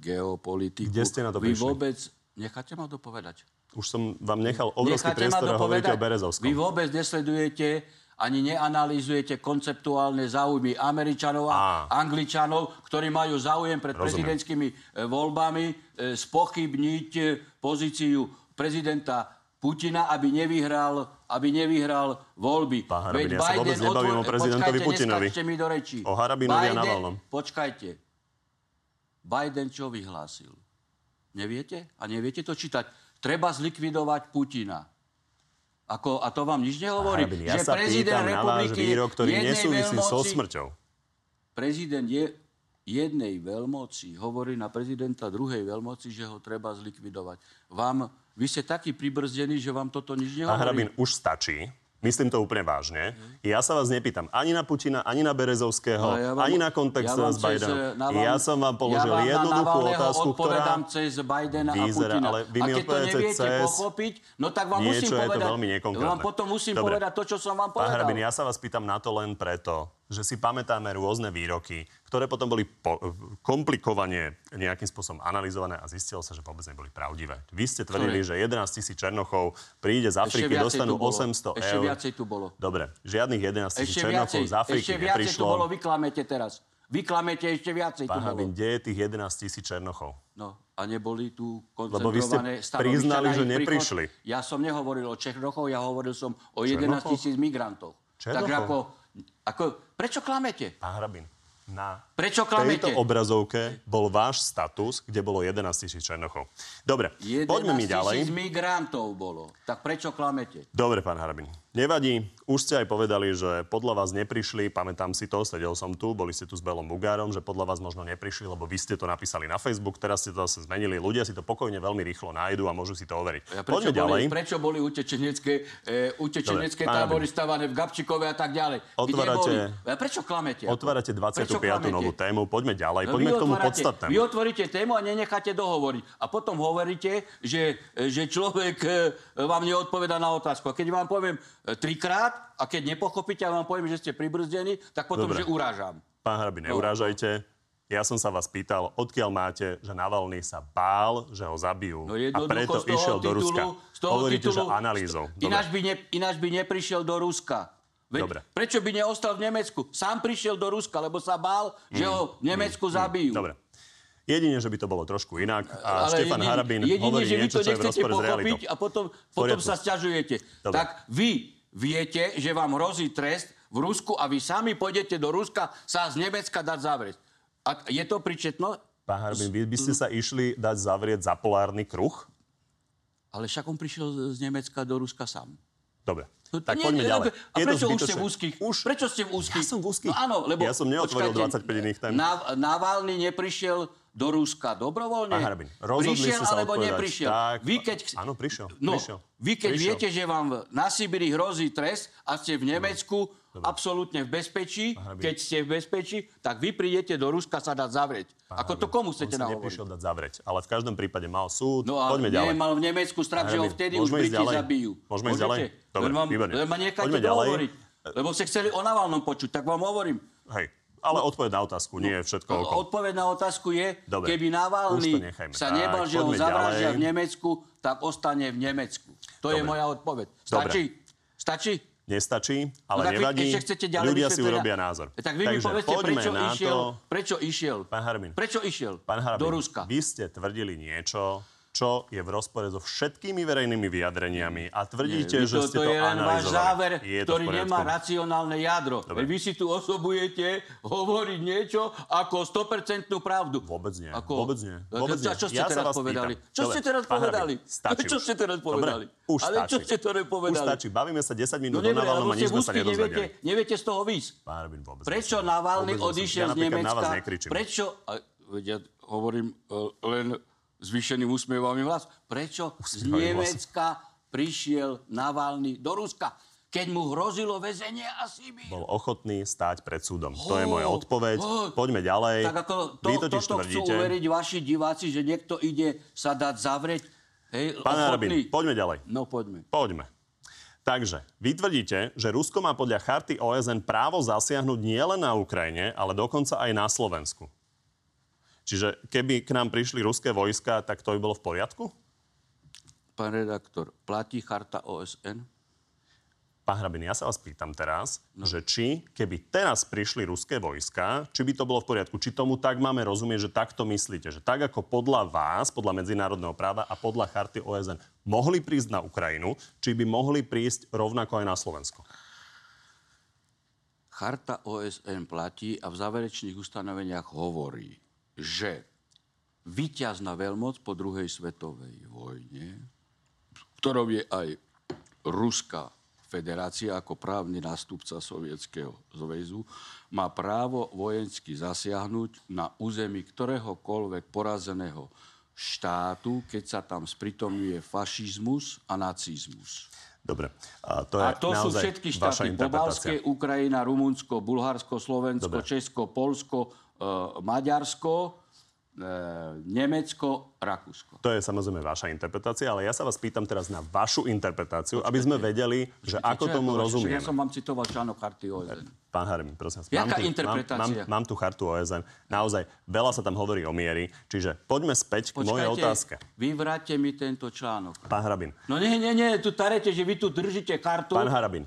Speaker 2: geopolitiku.
Speaker 1: Kde ste na to
Speaker 2: Vy
Speaker 1: prišli?
Speaker 2: vôbec... Necháte ma dopovedať.
Speaker 1: Už som vám nechal obrovský
Speaker 2: Necháte
Speaker 1: priestor a hovoríte o. Berezovskom.
Speaker 2: Vy vôbec nesledujete ani neanalýzujete konceptuálne záujmy Američanov a
Speaker 1: Á.
Speaker 2: Angličanov, ktorí majú záujem pred
Speaker 1: Rozumiem.
Speaker 2: prezidentskými e, voľbami e, spochybniť e, pozíciu prezidenta Putina, aby nevyhral, aby nevyhral voľby.
Speaker 1: Pán Harabin, ja sa vôbec nebavím o prezidentovi
Speaker 2: počkajte,
Speaker 1: Putinovi.
Speaker 2: mi do rečí.
Speaker 1: O Harabinovi a
Speaker 2: Biden-
Speaker 1: Navalnom.
Speaker 2: Počkajte. Biden čo vyhlásil? Neviete? A neviete to čítať? Treba zlikvidovať Putina. Ako, a to vám nič nehovorí?
Speaker 1: Harabin, ja
Speaker 2: že
Speaker 1: sa
Speaker 2: prezident
Speaker 1: pýtam na váš
Speaker 2: republiky
Speaker 1: výrok, ktorý nesúvisí so smrťou.
Speaker 2: Prezident je jednej veľmoci hovorí na prezidenta druhej veľmoci, že ho treba zlikvidovať. Vám, vy ste takí pribrzdení, že vám toto nič
Speaker 1: Pán
Speaker 2: nehovorí.
Speaker 1: Hrabin, už stačí. Myslím to úplne vážne. Ja sa vás nepýtam ani na Putina, ani na Berezovského,
Speaker 2: Ale ja vám-
Speaker 1: ani na kontext
Speaker 2: ja
Speaker 1: s Bidenom.
Speaker 2: Naval-
Speaker 1: ja som vám položil
Speaker 2: ja vám
Speaker 1: jednoduchú
Speaker 2: na
Speaker 1: otázku, ktorá
Speaker 2: cez Bidena a
Speaker 1: vyzerá,
Speaker 2: Putina.
Speaker 1: ale vy
Speaker 2: a
Speaker 1: mi
Speaker 2: keď to neviete
Speaker 1: cez
Speaker 2: pochopiť, no tak vám
Speaker 1: niečo,
Speaker 2: musím
Speaker 1: je to
Speaker 2: povedať,
Speaker 1: veľmi nekonkrétne.
Speaker 2: vám potom musím
Speaker 1: Dobre.
Speaker 2: povedať to, čo som vám
Speaker 1: Pán
Speaker 2: povedal.
Speaker 1: Hrabin, ja sa vás pýtam na to len preto, že si pamätáme rôzne výroky, ktoré potom boli po, komplikovane nejakým spôsobom analyzované a zistilo sa, že vôbec neboli pravdivé. Vy ste tvrdili, že 11 tisíc Černochov príde z
Speaker 2: Ešte
Speaker 1: Afriky, dostanú
Speaker 2: tu bolo.
Speaker 1: 800
Speaker 2: Ešte
Speaker 1: eur.
Speaker 2: viacej tu bolo.
Speaker 1: Dobre, žiadnych 11 tisíc
Speaker 2: Ešte
Speaker 1: Černochov
Speaker 2: viacej,
Speaker 1: z Afriky
Speaker 2: ešte viacej tu
Speaker 1: neprišlo.
Speaker 2: bolo, vy klamete teraz. Vy klamete ešte viacej tu
Speaker 1: Pán
Speaker 2: bolo.
Speaker 1: Hrabin, kde je tých 11 tisíc Černochov?
Speaker 2: No a neboli tu
Speaker 1: Lebo vy ste
Speaker 2: koncentrované
Speaker 1: priznali,
Speaker 2: na
Speaker 1: že
Speaker 2: ich príchod.
Speaker 1: neprišli.
Speaker 2: Ja som nehovoril o Černochov, ja hovoril som o 11
Speaker 1: Černochov?
Speaker 2: tisíc migrantov.
Speaker 1: Černochov?
Speaker 2: ako, ako, prečo klamete?
Speaker 1: Pán Hrabin, na
Speaker 2: Prečo
Speaker 1: tejto
Speaker 2: klamete?
Speaker 1: obrazovke bol váš status, kde bolo 11 tisíc Černochov. Dobre,
Speaker 2: 11
Speaker 1: poďme mi ďalej.
Speaker 2: migrantov bolo. Tak prečo klamete?
Speaker 1: Dobre, pán Harabin. Nevadí. Už ste aj povedali, že podľa vás neprišli, pamätám si to, sedel som tu, boli ste tu s Belom Bugárom, že podľa vás možno neprišli, lebo vy ste to napísali na Facebook, teraz ste to zase zmenili. Ľudia si to pokojne veľmi rýchlo nájdu a môžu si to overiť.
Speaker 2: Ja, prečo,
Speaker 1: Poďme ďalej.
Speaker 2: boli, prečo boli utečenecké, e, utečenecké
Speaker 1: Dobre,
Speaker 2: tábory stavané v Gabčikove a tak ďalej?
Speaker 1: Otvárate-
Speaker 2: boli? A prečo klamete?
Speaker 1: Otvárate 25.
Speaker 2: Prečo klamete?
Speaker 1: novú tému, poďme ďalej,
Speaker 2: No,
Speaker 1: poďme k tomu podstatnému.
Speaker 2: Vy otvoríte tému a nenecháte dohovoriť. A potom hovoríte, že, že človek e, vám neodpoveda na otázku. A keď vám poviem trikrát a keď nepochopíte a vám poviem, že ste pribrzdení, tak potom,
Speaker 1: Dobre.
Speaker 2: že urážam.
Speaker 1: Pán Harabin, neurážajte. Ja som sa vás pýtal, odkiaľ máte, že Navalny sa bál, že ho zabijú.
Speaker 2: No
Speaker 1: a preto išiel do
Speaker 2: titulu,
Speaker 1: Ruska.
Speaker 2: Z toho
Speaker 1: Hovoríte,
Speaker 2: titulu,
Speaker 1: že analýzou.
Speaker 2: Ináč by, ne, ináč by neprišiel do Ruska. Veď
Speaker 1: Dobre.
Speaker 2: Prečo by neostal v Nemecku? Sám prišiel do Ruska, lebo sa bál, že ho v Nemecku zabijú.
Speaker 1: Mm, Dobre. Jedine, že by to bolo trošku inak. A
Speaker 2: Ale
Speaker 1: Štefan
Speaker 2: jedine-
Speaker 1: Harabin
Speaker 2: jedine,
Speaker 1: hovorí
Speaker 2: že vy
Speaker 1: niečo,
Speaker 2: to
Speaker 1: čo je v
Speaker 2: nechcete pochopiť a potom, potom sa sťažujete.
Speaker 1: Dobre.
Speaker 2: Tak vy viete, že vám hrozí trest v Rusku a vy sami pôjdete do Ruska sa z Nemecka dať zavrieť. A je to pričetno?
Speaker 1: Pán Harabin, vy by ste sa išli dať zavrieť za polárny kruh?
Speaker 2: Ale však on prišiel z Nemecka do Ruska sám.
Speaker 1: Dobre. Tak
Speaker 2: nie,
Speaker 1: poďme
Speaker 2: nie,
Speaker 1: ďalej.
Speaker 2: A
Speaker 1: Je
Speaker 2: prečo už ste v úzkých?
Speaker 1: Už.
Speaker 2: Prečo ste v úzkých?
Speaker 1: Ja som v úzkých.
Speaker 2: No áno, lebo...
Speaker 1: Ja som neotvoril
Speaker 2: počkajte,
Speaker 1: 25 iných tém.
Speaker 2: Nav- Navalny neprišiel do Ruska dobrovoľne?
Speaker 1: Pán Harabin,
Speaker 2: prišiel
Speaker 1: ste sa
Speaker 2: alebo
Speaker 1: odpovedať.
Speaker 2: neprišiel?
Speaker 1: Tak,
Speaker 2: vy keď...
Speaker 1: áno, prišiel,
Speaker 2: No,
Speaker 1: prišiel,
Speaker 2: vy keď
Speaker 1: prišiel.
Speaker 2: viete, že vám na Sibiri hrozí trest a ste v Nemecku absolútne v bezpečí,
Speaker 1: Harabin.
Speaker 2: keď ste v bezpečí, tak vy prídete do Ruska sa dať zavrieť. Ako to komu chcete nahovoriť?
Speaker 1: neprišiel dať zavrieť, ale v každom prípade mal súd.
Speaker 2: No a
Speaker 1: Poďme ďalej.
Speaker 2: nemal v Nemecku strach, že ho
Speaker 1: Harabin,
Speaker 2: vtedy už Briti zabijú.
Speaker 1: Môžeme ísť ďalej? Dobre,
Speaker 2: len, ma necháte dohovoriť. Lebo ste chceli o Navalnom počuť, tak vám hovorím.
Speaker 1: Hej, Ale odpoveď na otázku, nie je všetko okolo.
Speaker 2: Odpoveď na otázku je,
Speaker 1: Dobre,
Speaker 2: keby Navalny sa nebal, že ho
Speaker 1: ďalej.
Speaker 2: v Nemecku, tak ostane v Nemecku. To je
Speaker 1: Dobre.
Speaker 2: moja odpoveď. Stačí? Stačí?
Speaker 1: Nestačí, ale
Speaker 2: No
Speaker 1: nevadí.
Speaker 2: ešte chcete ďalej
Speaker 1: Ľudia si urobia názor.
Speaker 2: Tak vy mi
Speaker 1: Takže
Speaker 2: povedzte,
Speaker 1: poďme
Speaker 2: prečo išiel,
Speaker 1: to.
Speaker 2: prečo išiel,
Speaker 1: Pán Harabin.
Speaker 2: prečo išiel
Speaker 1: Pán Harabin,
Speaker 2: do Ruska.
Speaker 1: vy ste tvrdili niečo, čo je v rozpore so všetkými verejnými vyjadreniami a tvrdíte,
Speaker 2: Vy
Speaker 1: že
Speaker 2: to,
Speaker 1: ste
Speaker 2: to
Speaker 1: to
Speaker 2: je len váš záver,
Speaker 1: Je
Speaker 2: ktorý nemá racionálne jadro.
Speaker 1: Dobre.
Speaker 2: Vy si tu osobujete hovoriť niečo ako 100% pravdu.
Speaker 1: Vôbec nie.
Speaker 2: Ako...
Speaker 1: Vôbec nie.
Speaker 2: A
Speaker 1: Vôbec
Speaker 2: čo-
Speaker 1: nie.
Speaker 2: Čo ste
Speaker 1: Ja
Speaker 2: teraz povedali?
Speaker 1: pýtam.
Speaker 2: Čo
Speaker 1: Dobre,
Speaker 2: ste teraz
Speaker 1: pán
Speaker 2: povedali?
Speaker 1: Stačí
Speaker 2: čo
Speaker 1: už.
Speaker 2: ste teraz
Speaker 1: Dobre,
Speaker 2: povedali?
Speaker 1: už
Speaker 2: Ale čo
Speaker 1: stačí.
Speaker 2: ste teraz
Speaker 1: Už
Speaker 2: povedali?
Speaker 1: stačí. Bavíme sa 10
Speaker 2: No
Speaker 1: minút o
Speaker 2: dobre, ale
Speaker 1: Navalnom a nič sme sa
Speaker 2: neviete, neviete z toho výjsť.
Speaker 1: Pán Harabin, vôbec
Speaker 2: Prečo
Speaker 1: nie.
Speaker 2: Navalny
Speaker 1: nie
Speaker 2: odišiel z Nemecka? Prečo, ja hovorím uh, len zvýšeným úsmievom hlas, prečo z. Nemecka prišiel Navalny do Ruska? Keď mu hrozilo väzenie a Sibír.
Speaker 1: Bol ochotný stáť pred súdom. To je moja odpoveď.
Speaker 2: ho.
Speaker 1: Poďme ďalej.
Speaker 2: Tak ako to,
Speaker 1: Vy totiž
Speaker 2: toto chcú
Speaker 1: tvrdíte...
Speaker 2: uveriť vaši diváci, že niekto ide sa dať zavrieť? Hej,
Speaker 1: Pán Harabin, poďme ďalej.
Speaker 2: No poďme.
Speaker 1: Poďme. Takže, vy tvrdíte, že Rusko má podľa charty OSN právo zasiahnuť nielen na Ukrajine, ale dokonca aj na Slovensku. Čiže keby k nám prišli ruské vojska, tak to by bolo v poriadku?
Speaker 2: Pán redaktor, platí charta OSN?
Speaker 1: Pán Hrabin, ja sa vás pýtam teraz,
Speaker 2: No.
Speaker 1: že či, keby teraz prišli ruské vojska, či by to bolo v poriadku, či tomu tak máme rozumieť, že takto myslíte, že tak ako podľa vás, podľa medzinárodného práva a podľa charty OSN mohli prísť na Ukrajinu, či by mohli prísť rovnako aj na Slovensko.
Speaker 2: Charta OSN platí a v záverečných ustanoveniach hovorí, že víťazná veľmoc po druhej svetovej vojne, ktorou je aj Ruská federácia ako právny nástupca Sovietskeho zväzu, má právo vojensky zasiahnuť na území ktoréhokoľvek porazeného štátu, keď sa tam spritomňuje fašizmus a nacizmus.
Speaker 1: Dobre. A to je
Speaker 2: A to sú všetky štáty. Pobalské, Ukrajina, Rumunsko, Bulharsko, Slovensko,
Speaker 1: Dobre.
Speaker 2: Česko, Polsko, Maďarsko, e, Nemecko, Rakúsko.
Speaker 1: To je samozrejme vaša interpretácia, ale ja sa vás pýtam teraz na vašu interpretáciu, aby sme vedeli, že ako
Speaker 2: Čo
Speaker 1: tomu rozumieme.
Speaker 2: Ja som vám citoval článok karty OSN.
Speaker 1: Pán Harmin, prosím vás.
Speaker 2: Jaká
Speaker 1: mám tu,
Speaker 2: interpretácia?
Speaker 1: Mám, mám, mám tu chartu OSN. Naozaj, veľa sa tam hovorí o miery. Čiže poďme späť k mojej otázke.
Speaker 2: vyvráte mi tento článok.
Speaker 1: Pán Harabin,
Speaker 2: No nie, nie, nie, tu tarete, že vy tu držíte kartu.
Speaker 1: pán Harabin,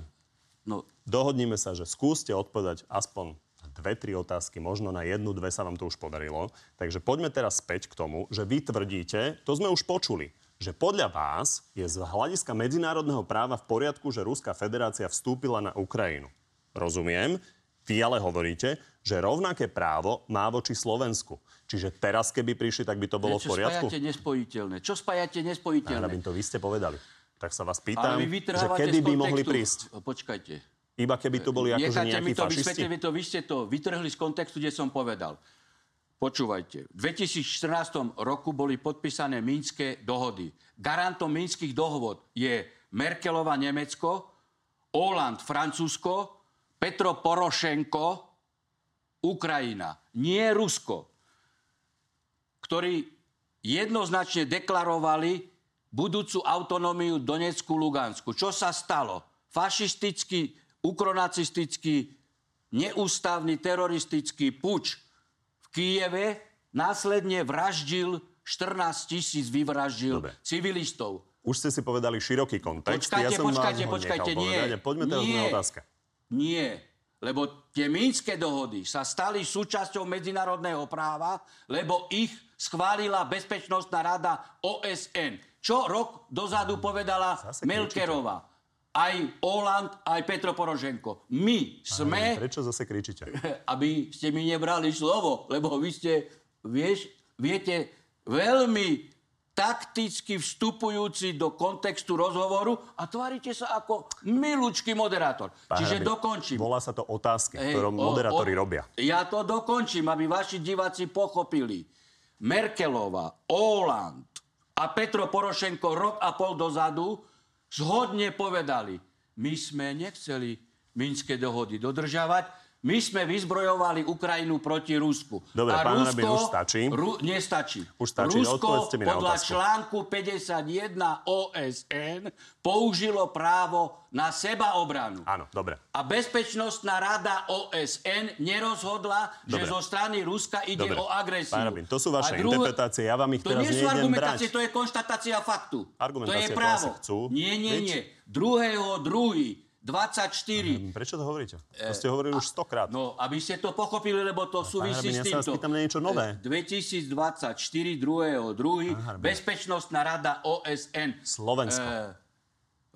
Speaker 2: No,
Speaker 1: dohodníme sa, že skúste odpovedať aspoň dve, tri otázky, možno na jednu, dve sa vám to už podarilo. Takže poďme teraz späť k tomu, že vy tvrdíte, to sme už počuli, že podľa vás je z hľadiska medzinárodného práva v poriadku, že Ruská federácia vstúpila na Ukrajinu. Rozumiem. Vy ale hovoríte, že rovnaké právo má voči Slovensku. Čiže teraz, keby prišli, tak by to bolo v
Speaker 2: Čo
Speaker 1: poriadku?
Speaker 2: spájate nespojiteľné? Čo spájate nespojiteľné?
Speaker 1: Harabin, to vy ste povedali. Tak sa vás pýtam, že kedy by mohli prísť?
Speaker 2: Počkajte.
Speaker 1: Iba keby tu boli akože nejakí
Speaker 2: mi to
Speaker 1: fašisti?
Speaker 2: vysvetliť, vy to, vy ste to vytrhli z kontextu, kde som povedal. Počúvajte, v 2014 roku boli podpísané Mínske dohody. Garantom Mínskych dohod je Merkelova Nemecko, Holand Francúzsko, Petro Porošenko, Ukrajina, nie Rusko, ktorí jednoznačne deklarovali budúcu autonómiu Donecku, Lugansku. Čo sa stalo? Fašistický, ukronacistický, neústavný teroristický puč v Kieve následne vraždil 14 tisíc vyvraždil
Speaker 1: Dobre.
Speaker 2: civilistov.
Speaker 1: Už ste si povedali široký kontext.
Speaker 2: Počkajte,
Speaker 1: ja som
Speaker 2: počkajte, počkajte, nie.
Speaker 1: povedať. Poďme teraz
Speaker 2: nie,
Speaker 1: na otázka.
Speaker 2: Nie, lebo tie Mínske dohody sa stali súčasťou medzinárodného práva, lebo ich schválila Bezpečnostná rada OSN. Čo rok dozadu povedala Melkerová. Aj Oland, aj Petro Poroženko. My sme
Speaker 1: Prečo zase kričíte?
Speaker 2: aby ste mi nebrali slovo, lebo vy ste, vieš, viete, veľmi takticky vstupujúci do kontextu rozhovoru a tvárite sa ako milúčky moderátor.
Speaker 1: Pán
Speaker 2: Čiže
Speaker 1: Harabin,
Speaker 2: dokončím.
Speaker 1: Volá sa to otázky,
Speaker 2: Hej,
Speaker 1: ktoré
Speaker 2: o-
Speaker 1: moderátori
Speaker 2: o-
Speaker 1: robia.
Speaker 2: Ja to dokončím, aby vaši diváci pochopili. Merkelová, Oland a Petro Porošenko rok a pol dozadu zhodne povedali, my sme nechceli Minské dohody dodržiavať, My sme vyzbrojovali Ukrajinu proti Rusku.
Speaker 1: Dobre,
Speaker 2: a
Speaker 1: pán
Speaker 2: Rusko,
Speaker 1: Rabin, už stačí.
Speaker 2: Ru, nestačí.
Speaker 1: Už stačí,
Speaker 2: Rusko
Speaker 1: mi na
Speaker 2: podľa
Speaker 1: otázku.
Speaker 2: článku 51 OSN použilo právo na sebaobranu.
Speaker 1: Áno, dobre.
Speaker 2: A Bezpečnostná rada OSN nerozhodla, že
Speaker 1: Dobre.
Speaker 2: zo strany Ruska ide
Speaker 1: Dobre.
Speaker 2: o agresiu.
Speaker 1: Pán Rabin, to sú vaše
Speaker 2: A druhé-
Speaker 1: interpretácie, ja vám ich
Speaker 2: to
Speaker 1: teraz
Speaker 2: nie sú argumentácie,
Speaker 1: brať.
Speaker 2: to je konštatácia faktu.
Speaker 1: Argumentácie
Speaker 2: to je právo.
Speaker 1: chcú.
Speaker 2: Nie, nie, nie. Druhého, druhý, 24.
Speaker 1: Prečo to hovoríte? To ste hovorili už stokrát.
Speaker 2: No, aby ste to pochopili, lebo to súvisí
Speaker 1: Rabin,
Speaker 2: s
Speaker 1: ja
Speaker 2: týmto.
Speaker 1: na niečo nové.
Speaker 2: E, 2024, 2. 2.
Speaker 1: Rabin.
Speaker 2: Bezpečnostná rada OSN
Speaker 1: Slovensko.
Speaker 2: e,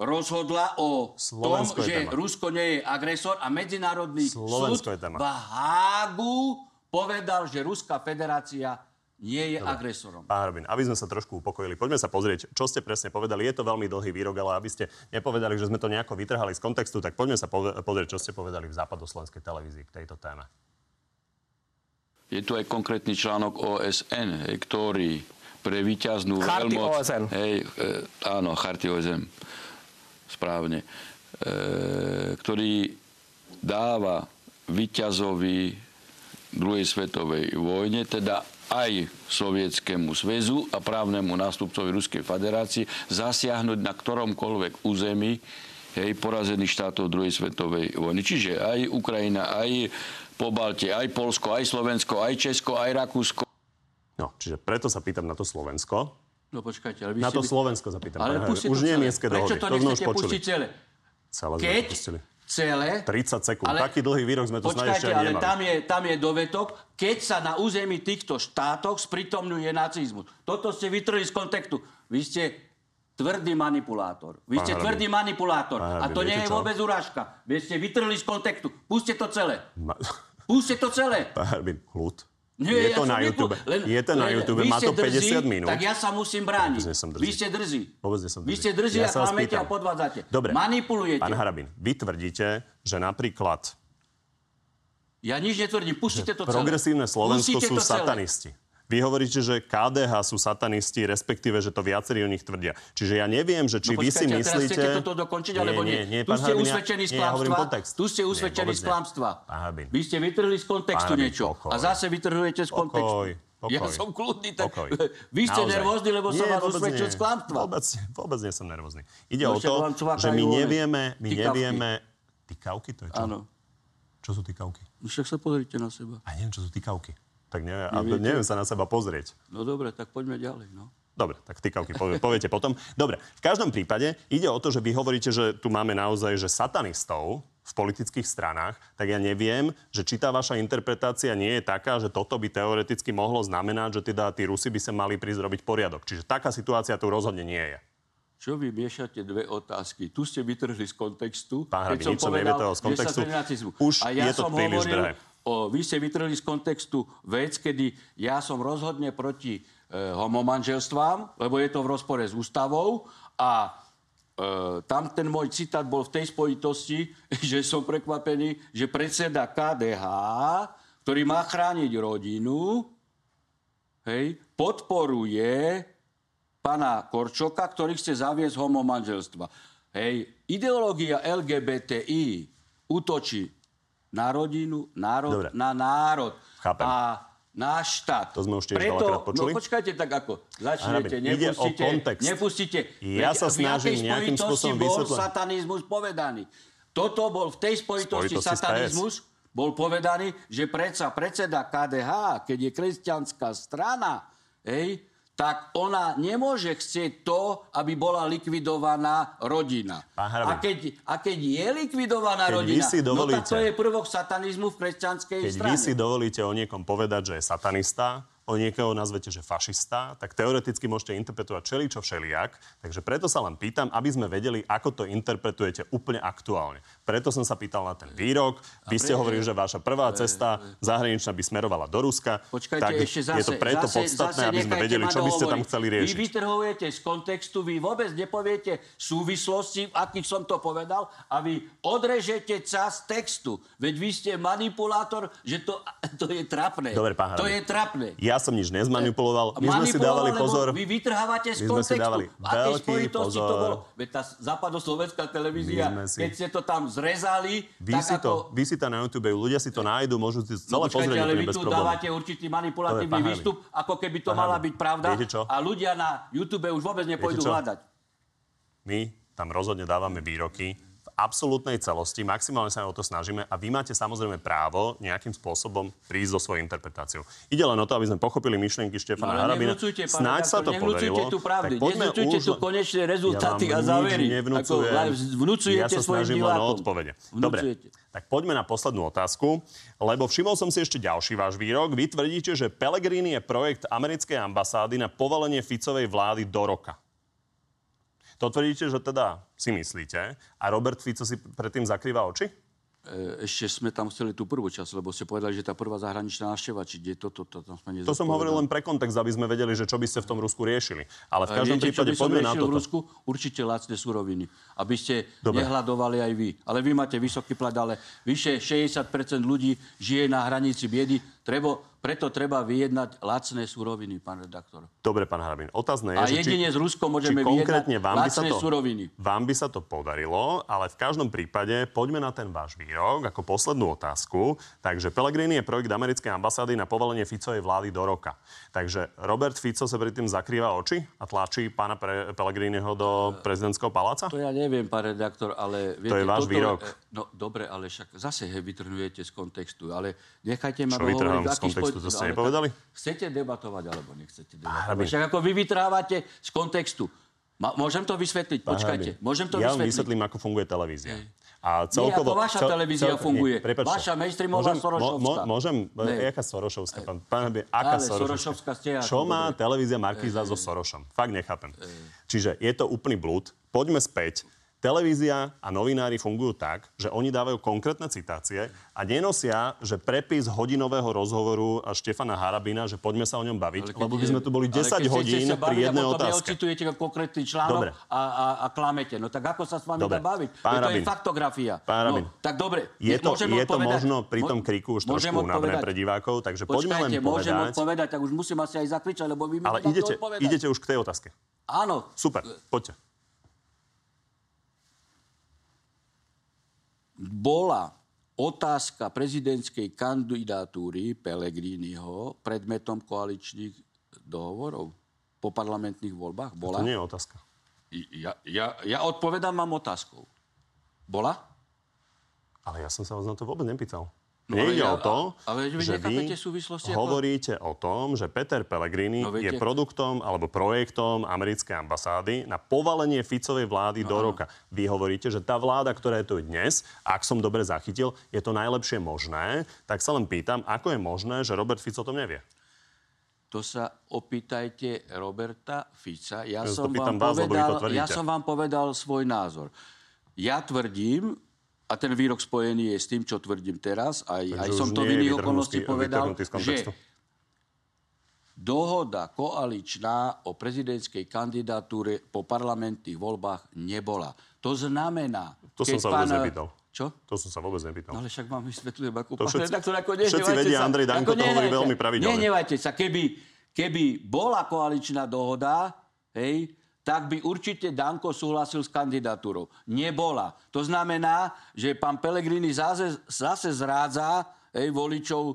Speaker 2: rozhodla o
Speaker 1: Slovensko
Speaker 2: tom, že
Speaker 1: téma.
Speaker 2: Rusko nie je agresor a Medzinárodný
Speaker 1: Slovensko
Speaker 2: súd v Hágu povedal, že Ruská federácia nie je agresorom.
Speaker 1: Pán Harbin, aby sme sa trošku upokojili, poďme sa pozrieť, čo ste presne povedali. Je to veľmi dlhý výrok, ale aby ste nepovedali, že sme to nejako vytrhali z kontextu, tak poďme sa pozrieť, čo ste povedali v západoslovenskej televízii k tejto téme.
Speaker 10: Je tu aj konkrétny článok OSN, ktorý pre víťaznú
Speaker 11: Charty
Speaker 10: veľmoc...
Speaker 11: OSN.
Speaker 10: Hej, e, áno, Charty OSN. Správne. E, ktorý dáva víťazovi druhej svetovej vojne, teda aj Sovietskému zväzu a právnemu nástupcovi Ruskej federácii zasiahnuť na ktoromkoľvek území hej, porazených štátov druhej svetovej vojny. Čiže aj Ukrajina, aj Pobaltie, aj Polsko, aj Slovensko, aj Česko, aj Rakúsko.
Speaker 1: No, čiže preto sa pýtam na to Slovensko.
Speaker 2: No počkajte, ale vy
Speaker 1: Na to
Speaker 2: by-
Speaker 1: Slovensko sa pýtam.
Speaker 2: Ale.
Speaker 1: Už
Speaker 2: to
Speaker 1: nie
Speaker 2: celé.
Speaker 1: mieské
Speaker 2: Prečo
Speaker 1: dohody.
Speaker 2: to
Speaker 1: To už
Speaker 2: nechcete pustiť celé?
Speaker 1: Celé sme
Speaker 2: Keď
Speaker 1: to pustili.
Speaker 2: Celé...
Speaker 1: 30 sekúnd.
Speaker 2: Ale-
Speaker 1: Taký dlhý výrok sme tu snáď ešte
Speaker 2: ale
Speaker 1: nemali.
Speaker 2: tam je, tam je dovetok, keď sa na území týchto štátoch sprítomňuje nacizmus. Toto ste vytrhli z kontekstu. Vy ste tvrdý manipulátor. Vy
Speaker 1: Pán
Speaker 2: ste
Speaker 1: Harbin.
Speaker 2: tvrdý manipulátor.
Speaker 1: Pán
Speaker 2: A to nie je
Speaker 1: čo?
Speaker 2: vôbec urážka. Vy ste vytrhli z kontextu. Puste to celé.
Speaker 1: Ma...
Speaker 2: Puste to celé.
Speaker 1: Pán Harbin, kľud.
Speaker 2: Nie,
Speaker 1: je to
Speaker 2: ja
Speaker 1: na
Speaker 2: som
Speaker 1: YouTube.
Speaker 2: nepo- Len,
Speaker 1: je to na YouTube.
Speaker 2: vy
Speaker 1: Má to 50
Speaker 2: drzí,
Speaker 1: minút.
Speaker 2: Tak ja sa musím brániť.
Speaker 1: Drzý.
Speaker 2: Vy ste drzí.
Speaker 1: Vôbec nie som
Speaker 2: Vy
Speaker 1: drzý.
Speaker 2: ste drzí
Speaker 1: Ja
Speaker 2: a klamete a podvádzate.
Speaker 1: Dobre.
Speaker 2: Manipulujete.
Speaker 1: Pán Harabin, vy tvrdíte, že napríklad
Speaker 2: Ja nič netvrdím. Pustite to celé.
Speaker 1: progresívne Slovensko sú
Speaker 2: to celé.
Speaker 1: Vy hovoríte, že KDH sú satanisti, respektíve, že to viacerí o nich tvrdia. Čiže ja neviem, že či
Speaker 2: No
Speaker 1: vy si
Speaker 2: počkajte, a teraz
Speaker 1: myslíte...
Speaker 2: chcete toto dokončiť, alebo nie?
Speaker 1: nie, nie
Speaker 2: tu ste
Speaker 1: Harbin, ja-
Speaker 2: usvedčení z
Speaker 1: nie, ja
Speaker 2: klamstva. tu ste
Speaker 1: Nie,
Speaker 2: usvedčení z
Speaker 1: nie.
Speaker 2: klamstva. Vy ste vytrhli z kontextu
Speaker 1: Pán Harbin,
Speaker 2: niečo.
Speaker 1: pokoj.
Speaker 2: A zase vytrhujete z
Speaker 1: Pokoj,
Speaker 2: kontextu.
Speaker 1: pokoj.
Speaker 2: Ja som kľudný, tak
Speaker 1: Pokoj.
Speaker 2: vy ste
Speaker 1: Naozaj.
Speaker 2: nervózni, lebo som
Speaker 1: Nie,
Speaker 2: vás usvedčil
Speaker 1: nie.
Speaker 2: z klamstva.
Speaker 1: Vôbec, vôbec nie som nervózny. Ide
Speaker 2: No
Speaker 1: o to, že my nevieme, my
Speaker 2: tykavky.
Speaker 1: nevieme... Tykavky to je čo?
Speaker 2: Áno.
Speaker 1: Čo sú tykavky?
Speaker 2: No Však sa pozrite na seba.
Speaker 1: A neviem, čo sú tykavky. Tak neviem, a neviem sa na seba pozrieť.
Speaker 2: No dobre, tak poďme ďalej. No.
Speaker 1: Dobre, tak tykavky povie, poviete potom. Dobre, v každom prípade ide o to, že vy hovoríte, že tu máme naozaj že satanistov v politických stranách, tak ja neviem, že či tá vaša interpretácia nie je taká, že toto by teoreticky mohlo znamenať, že teda tí Rusi by sa mali prísť robiť poriadok. Čiže taká situácia tu rozhodne nie je.
Speaker 2: Čo vy miešate dve otázky? Tu ste vytrhli z kontextu.
Speaker 1: Pán
Speaker 2: som
Speaker 1: nič som
Speaker 2: povedal,
Speaker 1: z kontextu. Už
Speaker 2: a ja
Speaker 1: je to príliš
Speaker 2: hovoril,
Speaker 1: drahé.
Speaker 2: O, vy ste vytrhli z kontextu vec, kedy ja som rozhodne proti e, homomanželstvám, lebo je to v rozpore s ústavou a e, tam ten môj citát bol v tej spojitosti, že som prekvapený, že predseda KDH, ktorý má chrániť rodinu, hej, podporuje pána Korčoka, ktorý chce zaviesť homomanželstva. Hej, ideológia LGBTI útočí na rodinu, národ,
Speaker 1: Dobre.
Speaker 2: na národ
Speaker 1: Chápem.
Speaker 2: a náš štát.
Speaker 1: To sme už tiež
Speaker 2: Preto,
Speaker 1: počuli.
Speaker 2: No počkajte tak ako. Začnete, nepustíte, nepustíte.
Speaker 1: Ja sa snažím nejakým spôsobom
Speaker 2: bol
Speaker 1: vysvetliť.
Speaker 2: satanizmus povedaný. Toto bol v tej spojitosti,
Speaker 1: Spojitosti
Speaker 2: satanizmus bol povedaný, že predsa predseda KDH, keď je kresťanská strana, hej, tak ona nemôže chcieť to, aby bola likvidovaná rodina. A keď, a keď je likvidovaná
Speaker 1: Keď
Speaker 2: rodina,
Speaker 1: si
Speaker 2: no tak
Speaker 1: dovolíte-
Speaker 2: to je prvok satanizmu v kresťanskej
Speaker 1: Keď
Speaker 2: strane.
Speaker 1: vy si dovolíte o niekom povedať, že je satanista, o niekoho nazvete, že fašista, tak teoreticky môžete interpretovať všeličo všelijak. Takže preto sa len pýtam, aby sme vedeli, ako to interpretujete úplne aktuálne. Preto som sa pýtal na ten výrok. Vy ste hovorili, že vaša prvá cesta zahraničná by smerovala do Ruska.
Speaker 2: Počkajte,
Speaker 1: tak
Speaker 2: ešte zase,
Speaker 1: je to preto
Speaker 2: zase,
Speaker 1: podstatné,
Speaker 2: zase
Speaker 1: aby sme vedeli, čo by ste tam chceli
Speaker 2: Vy
Speaker 1: riešiť.
Speaker 2: vytrhujete z kontextu, vy vôbec nepoviete súvislosti, v akých som to povedal, a vy odrežete čas textu. Veď vy ste manipulátor, že to, to je trapné.
Speaker 1: Dobre, pán
Speaker 2: To je trapné.
Speaker 1: Ja som nič nezmanipuloval. My sme si dávali pozor.
Speaker 2: Vy vytrhávate z
Speaker 1: My sme si
Speaker 2: kontextu.
Speaker 1: dávali veľký
Speaker 2: spojitosti to
Speaker 1: pozor.
Speaker 2: bolo? Veď tá západoslovenská televízia, keď ste to tam zrezali,
Speaker 1: Vy
Speaker 2: tak
Speaker 1: si,
Speaker 2: ako...
Speaker 1: to, vy si to na YouTube, ľudia si to nájdu, môžu si celé
Speaker 2: No počkajte,
Speaker 1: pozrieť
Speaker 2: ale vy tu
Speaker 1: problémov.
Speaker 2: dávate určitý manipulatívny výstup, ako keby to
Speaker 1: Pán
Speaker 2: mala byť pravda. A ľudia na YouTube už vôbec nepôjdu hľadať.
Speaker 1: My tam rozhodne dávame výroky absolútnej celosti, maximálne sa o to snažíme a vy máte samozrejme právo nejakým spôsobom prísť so svojou interpretáciou. Ide len o to, aby sme pochopili myšlienky
Speaker 2: No
Speaker 1: Štefana
Speaker 2: ale
Speaker 1: Harabina. Snáď sa to podarilo. poďme
Speaker 2: nevnúcujte
Speaker 1: už...
Speaker 2: tu konečné rezultáty
Speaker 1: ja
Speaker 2: a závery.
Speaker 1: Nevnúcujem.
Speaker 2: Ako vnúcujete
Speaker 1: ja sa snažím len o odpovede. Dobre, tak poďme na poslednú otázku, lebo všimol som si ešte ďalší váš výrok. Vy tvrdíte, že Pellegrini je projekt americkej ambasády na povolenie Ficovej vlády do roka. To tvrdíte, že teda si myslíte a Robert Fico si predtým zakrýva oči?
Speaker 2: E, Ešte sme tam chceli tú prvú časť, lebo ste povedali, že tá prvá zahraničná návšteva, či kde toto, to, to, to sme
Speaker 1: To som hovoril len pre kontext, aby sme vedeli, že čo by ste v tom Rusku riešili. Ale v každom
Speaker 2: Viete,
Speaker 1: prípade poďme na
Speaker 2: riešil v. Rusku? Určite lacné suroviny. Aby ste
Speaker 1: Dobre.
Speaker 2: nehľadovali aj vy. Ale vy máte vysoký plat, ale vyše 60% ľudí žije na hranici biedy. Treba, preto treba vyjednať lacné suroviny, pán redaktor.
Speaker 1: Dobre, pán Harabin. Otázne je,
Speaker 2: A
Speaker 1: že
Speaker 2: jedine
Speaker 1: či,
Speaker 2: s Ruskom môžeme
Speaker 1: konkrétne
Speaker 2: vyjednať
Speaker 1: vám
Speaker 2: lacné
Speaker 1: to,
Speaker 2: suroviny.
Speaker 1: vám by sa to podarilo, ale v každom prípade poďme na ten váš výrok ako poslednú otázku. Takže Pellegrini je projekt americkej ambasády na povolenie Ficovej vlády do roka. Takže Robert Fico sa pri tým zakrýva oči a tlačí pána pre, Pellegriniho do prezidentského paláca?
Speaker 2: To ja neviem, pán redaktor, ale...
Speaker 1: To je váš výrok.
Speaker 2: e, No dobre, ale však zase he, vytrhnujete z kontextu. Ale nechajte ma dohovoriť, aký
Speaker 1: To ste nepovedali?
Speaker 2: Chcete debatovať, alebo nechcete debatovať? Však ako vy vytrhávate z kontextu. Ma, môžem to vysvetliť?
Speaker 1: Pán
Speaker 2: Počkajte. Môžem to
Speaker 1: ja vám
Speaker 2: vysvetliť?
Speaker 1: vysvetlím, ako funguje televízia. A
Speaker 2: Nie, ako vaša televízia funguje.
Speaker 1: prepáčte.
Speaker 2: Vaša mainstreamová
Speaker 1: môžem,
Speaker 2: Sorošovská.
Speaker 1: Môžem,
Speaker 2: Nie.
Speaker 1: jaká Sorošovská, pán, pán Harabin, aká
Speaker 2: Ale
Speaker 1: Sorošovská?
Speaker 2: Sorošovská ste
Speaker 1: Čo má
Speaker 2: dobre.
Speaker 1: televízia Markíza so Sorošom? Fakt nechápem. Čiže je to úplný blúd. Poďme späť. Televízia a novinári fungujú tak, že oni dávajú konkrétne citácie a nenosia, že prepis hodinového rozhovoru Štefana Harabina, že poďme sa o ňom baviť, lebo by sme tu boli 10
Speaker 2: ale keď chcete
Speaker 1: hodín
Speaker 2: sa
Speaker 1: pri jednej otázke.
Speaker 2: neocitujete konkrétny článok
Speaker 1: Dobre.
Speaker 2: a, a, a klamete. No tak ako sa s vami
Speaker 1: Dobre.
Speaker 2: dá baviť?
Speaker 1: Pán
Speaker 2: to je
Speaker 1: Rabin.
Speaker 2: faktografia.
Speaker 1: Pán Rabin.
Speaker 2: No, tak dobre.
Speaker 1: Je to, je to možno pri tom kriku už
Speaker 2: môžem
Speaker 1: trošku
Speaker 2: odpovedať?
Speaker 1: pre divákov, takže poďme len
Speaker 2: Počkajte, môžem
Speaker 1: povedať.
Speaker 2: odpovedať, tak už musím asi aj zakričať, lebo vy mi
Speaker 1: Ale idete, idete už k tej otázke.
Speaker 2: Áno.
Speaker 1: Super, poďte.
Speaker 2: Bola otázka prezidentskej kandidatúry Pellegriniho predmetom koaličných dohovorov po parlamentných voľbách? Bola?
Speaker 1: To nie je otázka.
Speaker 2: Ja, ja, ja odpovedám, mám otázkou. Bola?
Speaker 1: Ale ja som sa vás na to vôbec nepýtal.
Speaker 2: No,
Speaker 1: Nejde
Speaker 2: ale ja-
Speaker 1: o to,
Speaker 2: ale vy
Speaker 1: že vy
Speaker 2: súvislosti ako-
Speaker 1: hovoríte o tom, že Peter Pellegrini
Speaker 2: No,
Speaker 1: je
Speaker 2: viete-
Speaker 1: produktom alebo projektom americkej ambasády na povalenie Ficovej vlády
Speaker 2: No,
Speaker 1: do roka. Vy hovoríte, že tá vláda, ktorá je tu dnes, ak som dobre zachytil, je to najlepšie možné, tak sa len pýtam, ako je možné, že Robert Fico o tom nevie?
Speaker 2: To sa opýtajte Roberta Fica. Ja,
Speaker 1: Ja
Speaker 2: som, vám
Speaker 1: vás,
Speaker 2: povedal, ja som vám povedal svoj názor. Ja tvrdím, a ten výrok spojený je s tým, čo tvrdím teraz, aj,
Speaker 1: Takže
Speaker 2: aj som to v iných okolností povedal, že dohoda koaličná o prezidentskej kandidatúre po parlamentných voľbách nebola. To znamená...
Speaker 1: To som sa vôbec
Speaker 2: pán-
Speaker 1: nepýtal.
Speaker 2: Čo?
Speaker 1: To som sa vôbec nepýtal.
Speaker 2: No ale však vám vysvetľujem, ako
Speaker 1: To
Speaker 2: pán
Speaker 1: všetci-
Speaker 2: redaktor, ako
Speaker 1: všetci vedia,
Speaker 2: sa.
Speaker 1: Andrej Danko to hovorí veľmi pravidelne.
Speaker 2: Nehnevajte sa, keby, keby bola koaličná dohoda, hej, tak by určite Danko súhlasil s kandidatúrou. Nebola. To znamená, že pán Pellegrini zase, zase zrádza hej, voličov e,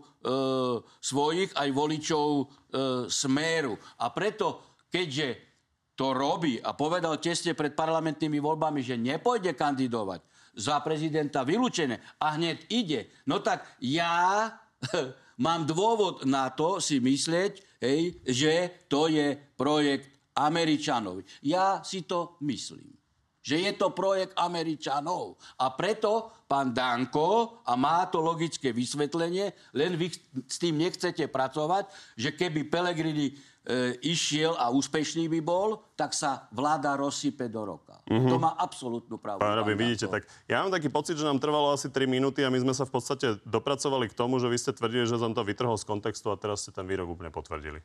Speaker 2: svojich, aj voličov e, Smeru. A preto, keďže to robí a povedal tesne pred parlamentnými voľbami, že nepôjde kandidovať za prezidenta vylúčené a hneď ide, no tak ja mám dôvod na to si myslieť, hej, že to je projekt Američanov. Ja si to myslím že je to projekt Američanov. A preto pán Danko, a má to logické vysvetlenie, len vy s tým nechcete pracovať, že keby Pelegrini e, išiel a úspešný by bol, tak sa vláda rozsype do roka.
Speaker 1: Mhm.
Speaker 2: To má absolútnu pravdu.
Speaker 1: Pán Rabin,
Speaker 2: Danko.
Speaker 1: vidíte, tak ja mám taký pocit, že nám trvalo asi 3 minúty a my sme sa v podstate dopracovali k tomu, že vy ste tvrdili, že som to vytrhol z kontextu a teraz ste ten výrok úplne potvrdili.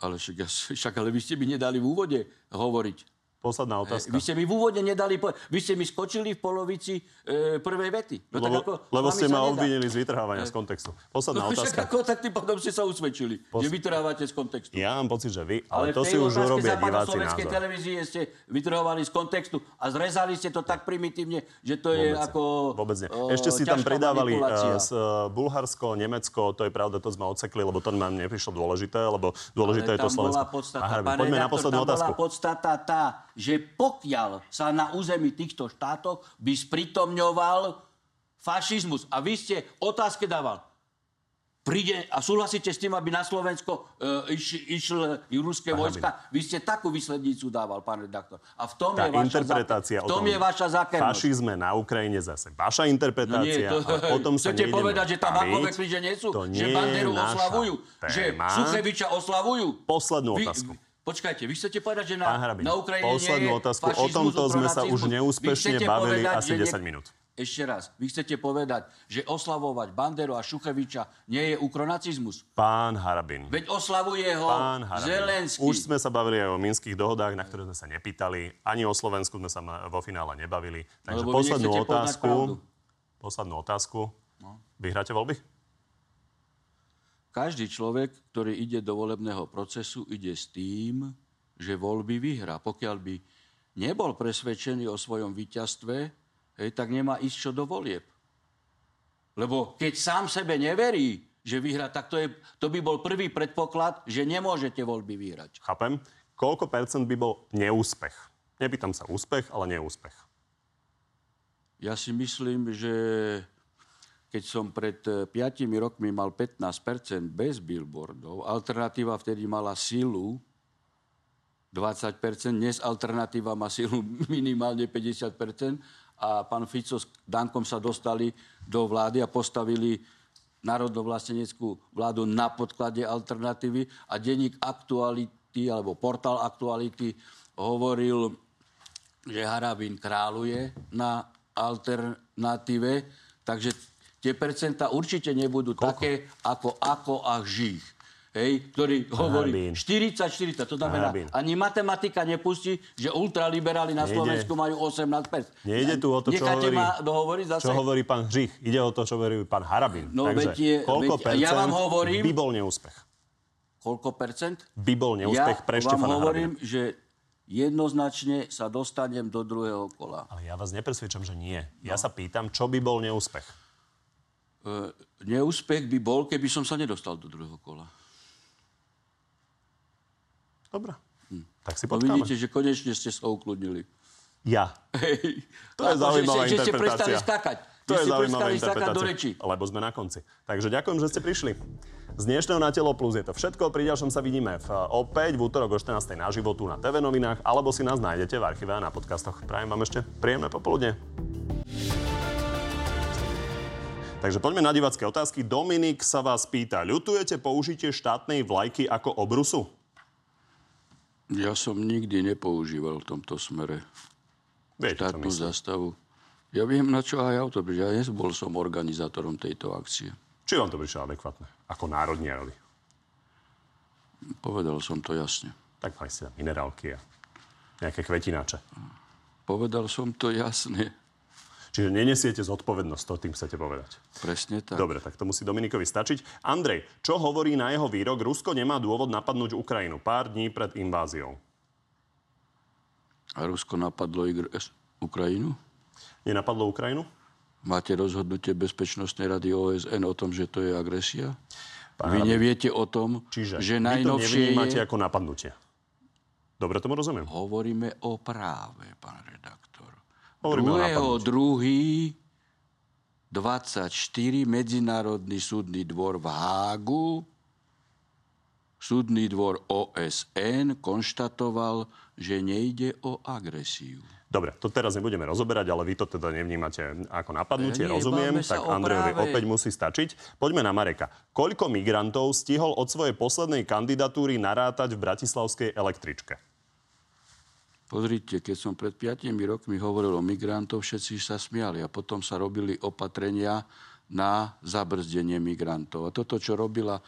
Speaker 2: Ale však, však ale vy ste mi nedali v úvode hovoriť.
Speaker 1: Posledná otázka.
Speaker 2: Vy ste mi v úvode nedali... Po... Vy ste mi skočili v polovici e, prvej vety. No,
Speaker 1: lebo
Speaker 2: tak ako,
Speaker 1: lebo ste ma obvinili z vytrhávania z kontextu. Posledná
Speaker 2: No, však
Speaker 1: otázka.
Speaker 2: ako, tak tým potom ste sa usvedčili,
Speaker 1: Pos-
Speaker 2: že vytrhávate z kontextu.
Speaker 1: Ja mám pocit, že vy, ale,
Speaker 2: v
Speaker 1: to si už urobia diváci názor.
Speaker 2: televízie ste vytrhovali z kontextu a zrezali ste to tak primitívne, že to je
Speaker 1: Vôbec,
Speaker 2: ako
Speaker 1: Vôbec nie.
Speaker 2: o,
Speaker 1: Ešte si tam pridávali uh, s, Bulharsko, Nemecko, to je pravda, to sme odsekli, lebo to nám neprišlo dôležité, lebo dôležité je to
Speaker 2: Ale tam bola
Speaker 1: Slovensko. poďme na poslednú otázku.
Speaker 2: podstata tá, že pokiaľ sa na území týchto štátov by spritomňoval fašizmus a vy ste otázke dával, príde a súhlasíte s tým, aby na Slovensko e, iš, išli ruské vojska. Vy ste takú výslednicu dával, pán redaktor. A v tom
Speaker 1: Tá
Speaker 2: je vaša,
Speaker 1: interpretácia
Speaker 2: v tom
Speaker 1: tom
Speaker 2: je vaša zákernosť.
Speaker 1: fašizme na Ukrajine zase vaša interpretácia.
Speaker 2: No nie, to-
Speaker 1: o tom sa
Speaker 2: Chcete povedať, že tam. Hakové kríže nie sú?
Speaker 1: To
Speaker 2: že Banderu oslavujú? Že
Speaker 1: téma.
Speaker 2: Sucheviča oslavujú?
Speaker 1: Poslednú
Speaker 2: Vy-
Speaker 1: otázku.
Speaker 2: Počkajte, vy chcete povedať, že na,
Speaker 1: Pán Harabin,
Speaker 2: na Ukrajine
Speaker 1: poslednú otázku. O tomto sme sa už neúspešne bavili
Speaker 2: povedať,
Speaker 1: asi
Speaker 2: že
Speaker 1: 10 minút.
Speaker 2: Ešte raz, vy chcete povedať, že oslavovať Banderu a Šucheviča nie je ukronacizmus?
Speaker 1: Pán Harabin.
Speaker 2: Veď oslavuje ho
Speaker 1: Pán Harabin.
Speaker 2: Zelenský.
Speaker 1: Už sme sa bavili aj o minských dohodách, na ktoré sme sa nepýtali. Ani o Slovensku sme sa vo finále nebavili. Takže
Speaker 2: lebo vy
Speaker 1: poslednú
Speaker 2: nechcete poznať
Speaker 1: otázku. Poslednú otázku. Vyhráte voľby?
Speaker 2: Každý človek, ktorý ide do volebného procesu, ide s tým, že voľby vyhrá. Pokiaľ by nebol presvedčený o svojom víťazstve, hej, tak nemá ísť čo do volieb. Lebo keď sám sebe neverí, že vyhrá, tak to, je, to by bol prvý predpoklad, že nemôžete voľby vyhrať.
Speaker 1: Chápem. Koľko percent by bol neúspech? Nepýtam sa úspech, ale neúspech.
Speaker 2: Ja si myslím, že keď som pred 5 rokmi mal 15% bez billboardov, alternatíva vtedy mala silu 20 dnes alternatíva má silu minimálne 50% a pán Fico s Dankom sa dostali do vlády a postavili národnovlasteneckú vládu na podklade alternatívy a denník aktuality alebo portál aktuality hovoril, že Harabin kráľuje na alternatíve, takže tie percentá určite nebudú Koľko? také ako ako a žích. Hej, ktorý hovorí
Speaker 1: Harabín.
Speaker 2: 40-40. To znamená,
Speaker 1: Harabín.
Speaker 2: ani matematika nepustí, že ultraliberáli na
Speaker 1: Nejde.
Speaker 2: Slovensku majú 18
Speaker 1: Nejde tu o to, čo
Speaker 2: Necháte
Speaker 1: hovorí,
Speaker 2: ma dohovoriť zase?
Speaker 1: čo hovorí pán Hřich. Ide o to, čo hovorí pán Harabin.
Speaker 2: No,
Speaker 1: Takže
Speaker 2: veď je-
Speaker 1: koľko
Speaker 2: veď
Speaker 1: percent
Speaker 2: ja vám hovorím-
Speaker 1: by bol neúspech?
Speaker 2: Koľko percent?
Speaker 1: By bol neúspech
Speaker 2: ja
Speaker 1: pre
Speaker 2: vám
Speaker 1: Štefana
Speaker 2: hovorím,
Speaker 1: Harabina.
Speaker 2: že jednoznačne sa dostanem do druhého kola.
Speaker 1: Ale ja vás nepresvedčam, že nie. Ja sa pýtam, čo by bol neúspech?
Speaker 2: E, neúspech by bol, keby som sa nedostal do druhého kola.
Speaker 1: Dobre. Tak si
Speaker 2: No
Speaker 1: počkáme.
Speaker 2: vidíte, že konečne ste sa ukludnili.
Speaker 1: Ja.
Speaker 2: Hej.
Speaker 1: To je zaujímavá
Speaker 2: že, že, že ste prestali
Speaker 1: interpretácia.
Speaker 2: skákať.
Speaker 1: To je zaujímavá
Speaker 2: do
Speaker 1: interpretácia,
Speaker 2: reči.
Speaker 1: lebo sme na konci. Takže ďakujem, že ste prišli. Z dnešného Na telo plus je to všetko. Pri ďalšom sa vidíme v, opäť v útorok o 14. na životu na TV novinách, alebo si nás nájdete v archíve a na podcastoch. Prajem vám ešte príjemné popoludne. Takže poďme na divacké otázky. Dominik sa vás pýta, ľutujete použitie štátnej vlajky ako obrusu?
Speaker 2: Ja som nikdy nepoužíval v tomto smere
Speaker 1: Viete,
Speaker 2: štátnu zastavu. Ja viem, na čo aj auto, pretože ja nebol som organizátorom tejto akcie.
Speaker 1: Či vám to prišlo adekvátne? Ako národní rady.
Speaker 2: Povedal som to jasne.
Speaker 1: Tak mali ste tam minerálky a nejaké kvetináče.
Speaker 2: Povedal som to jasne.
Speaker 1: Čiže nenesiete zodpovednosť, to tým chcete povedať.
Speaker 2: Presne tak.
Speaker 1: Dobre, tak to musí Dominikovi stačiť. Andrej, čo hovorí na jeho výrok? Rusko nemá dôvod napadnúť Ukrajinu pár dní pred inváziou.
Speaker 2: A Rusko napadlo Igr- Ukrajinu?
Speaker 1: Nenapadlo Ukrajinu?
Speaker 2: Máte rozhodnutie Bezpečnostnej rady OSN o tom, že to je agresia?
Speaker 1: Pán
Speaker 2: Vy neviete o tom,
Speaker 1: Čiže
Speaker 2: že
Speaker 1: vy to
Speaker 2: najnovšie je...
Speaker 1: ako napadnutie. Dobre tomu rozumiem.
Speaker 2: Hovoríme o práve, pán redaktor.
Speaker 1: Hovoríme o napadnutí.
Speaker 2: 2. 24 Medzinárodný súdny dvor v Hágu Súdny dvor OSN konštatoval, že nejde o agresiu.
Speaker 1: Dobre, to teraz nebudeme rozoberať, ale vy to teda nevnímate ako napadnutie,
Speaker 2: Nie,
Speaker 1: rozumiem, tak Andrejovi opäť musí stačiť. Poďme na Mareka. Koľko migrantov stihol od svojej poslednej kandidatúry narátať v bratislavskej električke?
Speaker 2: Pozrite, keď som pred 5 rokmi hovoril o migrantov, všetci sa smiali a potom sa robili opatrenia na zabrzdenie migrantov. A toto, čo robila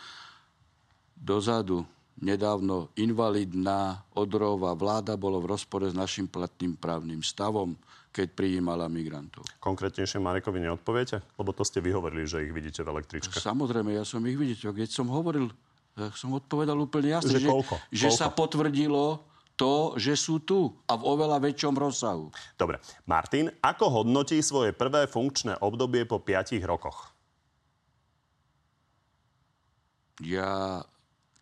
Speaker 2: dozadu nedávno invalidná odrová vláda bolo v rozpore s našim platným právnym stavom, keď prijímala migrantov.
Speaker 1: Konkrétnejšie Marekovi neodpoviete? Lebo to ste vyhovorili, že ich vidíte v električke.
Speaker 2: Samozrejme, ja som ich videl. Keď som hovoril, tak som odpovedal úplne jasne,
Speaker 1: Že koľko?
Speaker 2: že
Speaker 1: Koľko?
Speaker 2: sa potvrdilo to, že sú tu a v oveľa väčšom rozsahu.
Speaker 1: Dobre. Martin, ako hodnotí svoje prvé funkčné obdobie po 5 rokoch?
Speaker 2: Ja,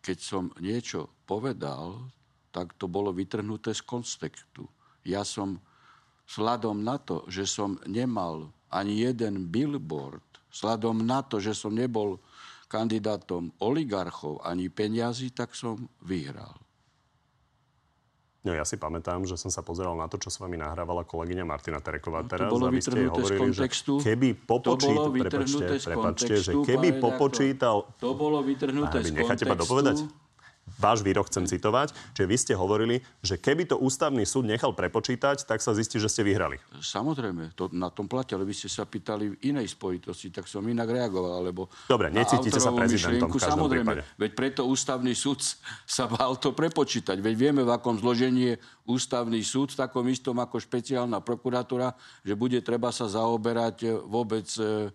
Speaker 2: keď som niečo povedal, tak to bolo vytrhnuté z kontextu. Ja som sladom na to, že som nemal ani jeden billboard, sladom na to, že som nebol kandidátom oligarchov ani peniazy, tak som vyhral.
Speaker 1: No ja si pamätám, že som sa pozeral na to, čo s vami nahrávala kolegyňa Martina Tereková
Speaker 2: No,
Speaker 1: teraz.
Speaker 2: bolo
Speaker 1: a vy ste
Speaker 2: vytrhnuté z
Speaker 1: hovorili, že
Speaker 2: kontextu.
Speaker 1: keby popočítal...
Speaker 2: z
Speaker 1: prepačte, že
Speaker 2: kontextu,
Speaker 1: keby popočítal...
Speaker 2: To bolo vytrhnuté z
Speaker 1: vy necháte ma
Speaker 2: kontextu.
Speaker 1: dopovedať? Váš výrok chcem citovať, že vy ste hovorili, že keby to ústavný súd nechal prepočítať, tak sa zistí, že ste vyhrali.
Speaker 2: Samozrejme, to na tom platí, ale vy ste sa pýtali v inej spojitosti, tak som inak reagoval, alebo...
Speaker 1: Dobre, necítite sa prezidentom v
Speaker 2: myšlienku,
Speaker 1: každom
Speaker 2: Samozrejme,
Speaker 1: prípade.
Speaker 2: veď preto ústavný súd sa bál to prepočítať. Veď vieme, v akom zložení je ústavný súd, v takom istom ako špeciálna prokuratúra, že bude treba sa zaoberať e, vôbec e,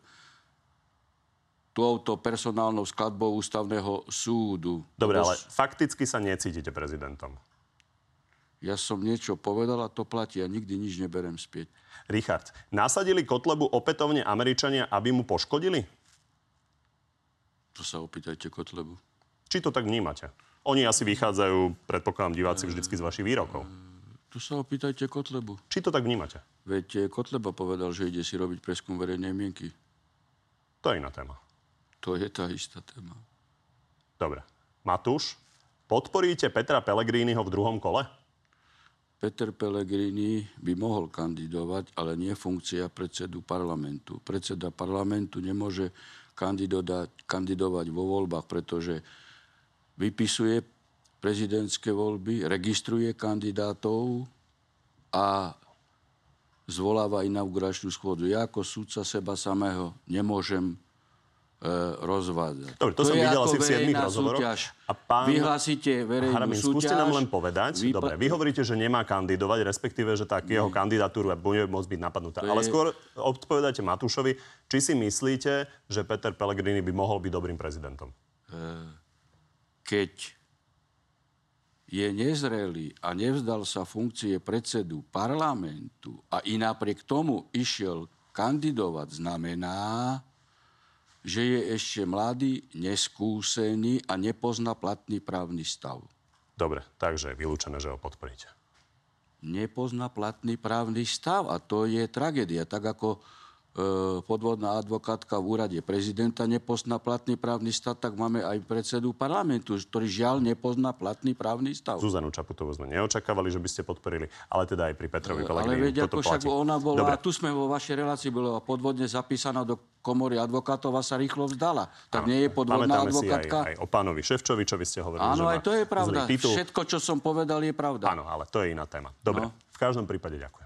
Speaker 2: touto personálnou skladbou ústavného súdu.
Speaker 1: Dobre, ale fakticky sa necítite prezidentom.
Speaker 2: Ja som niečo povedal a to platí. Ja nikdy nič neberem späť.
Speaker 1: Richard, nasadili Kotlebu opätovne Američania, aby mu poškodili?
Speaker 2: To sa opýtajte Kotlebu.
Speaker 1: Či to tak vnímate? Oni asi vychádzajú, predpokladám, diváci vždycky z vašich výrokov.
Speaker 2: Tu sa opýtajte Kotlebu.
Speaker 1: Či to tak vnímate?
Speaker 2: Veď eh, Kotleba povedal, že ide si robiť preskum verejnej mienky.
Speaker 1: To je iná téma.
Speaker 2: To je tá istá téma.
Speaker 1: Dobre. Matúš, podporíte Petra Pellegriniho v druhom kole?
Speaker 2: Peter Pellegrini by mohol kandidovať, ale nie funkcia predsedu parlamentu. Predseda parlamentu nemôže kandidovať, kandidovať vo voľbách, pretože vypisuje prezidentské voľby, registruje kandidátov a zvoláva inauguračnú schôdzu. Ja ako súdca seba samého nemôžem e, rozvádzať.
Speaker 1: Dobre, to, som
Speaker 2: je
Speaker 1: videl asi v 7
Speaker 2: verejná
Speaker 1: rozhovoroch.
Speaker 2: súťaž.
Speaker 1: A pán
Speaker 2: Vyhlásite verejnú
Speaker 1: Haramin,
Speaker 2: súťaž.
Speaker 1: skúste nám len povedať.
Speaker 2: vypa-
Speaker 1: Dobre, vy hovoríte, že nemá kandidovať, respektíve, že tak jeho kandidatúra bude môcť byť napadnutá.
Speaker 2: To
Speaker 1: Ale
Speaker 2: je-
Speaker 1: skôr odpovedajte Matúšovi, či si myslíte, že Peter Pellegrini by mohol byť dobrým prezidentom?
Speaker 2: keď je nezrelý a nevzdal sa funkcie predsedu parlamentu a i napriek tomu išiel kandidovať, znamená, že je ešte mladý, neskúsený a nepozná platný právny stav.
Speaker 1: Dobre, takže je vylúčené, že ho podporíte.
Speaker 2: Nepozná platný právny stav a to je tragédia. Tak ako podvodná advokátka v úrade prezidenta nepozná platný právny stav, tak máme aj predsedu parlamentu, ktorý žiaľ nepozná platný právny stav.
Speaker 1: Zuzanu Čaputovú sme neočakávali, že by ste podporili, ale teda aj pri Petrovi
Speaker 2: Ale
Speaker 1: Pellegrini
Speaker 2: veď ako však ona bola,
Speaker 1: Dobre,
Speaker 2: tu sme vo vašej relácii, bola podvodne zapísaná do komory advokátov a sa rýchlo vzdala. Tak
Speaker 1: áno.
Speaker 2: nie je podvodná
Speaker 1: Pamätáme si aj,
Speaker 2: advokátka?
Speaker 1: aj o pánovi Ševčovičovi ste hovorili,
Speaker 2: Áno, aj to je pravda. Všetko, čo som povedal, je pravda.
Speaker 1: Áno, ale to je iná téma. Dobre,
Speaker 2: No.
Speaker 1: v každom prípade ďakujem.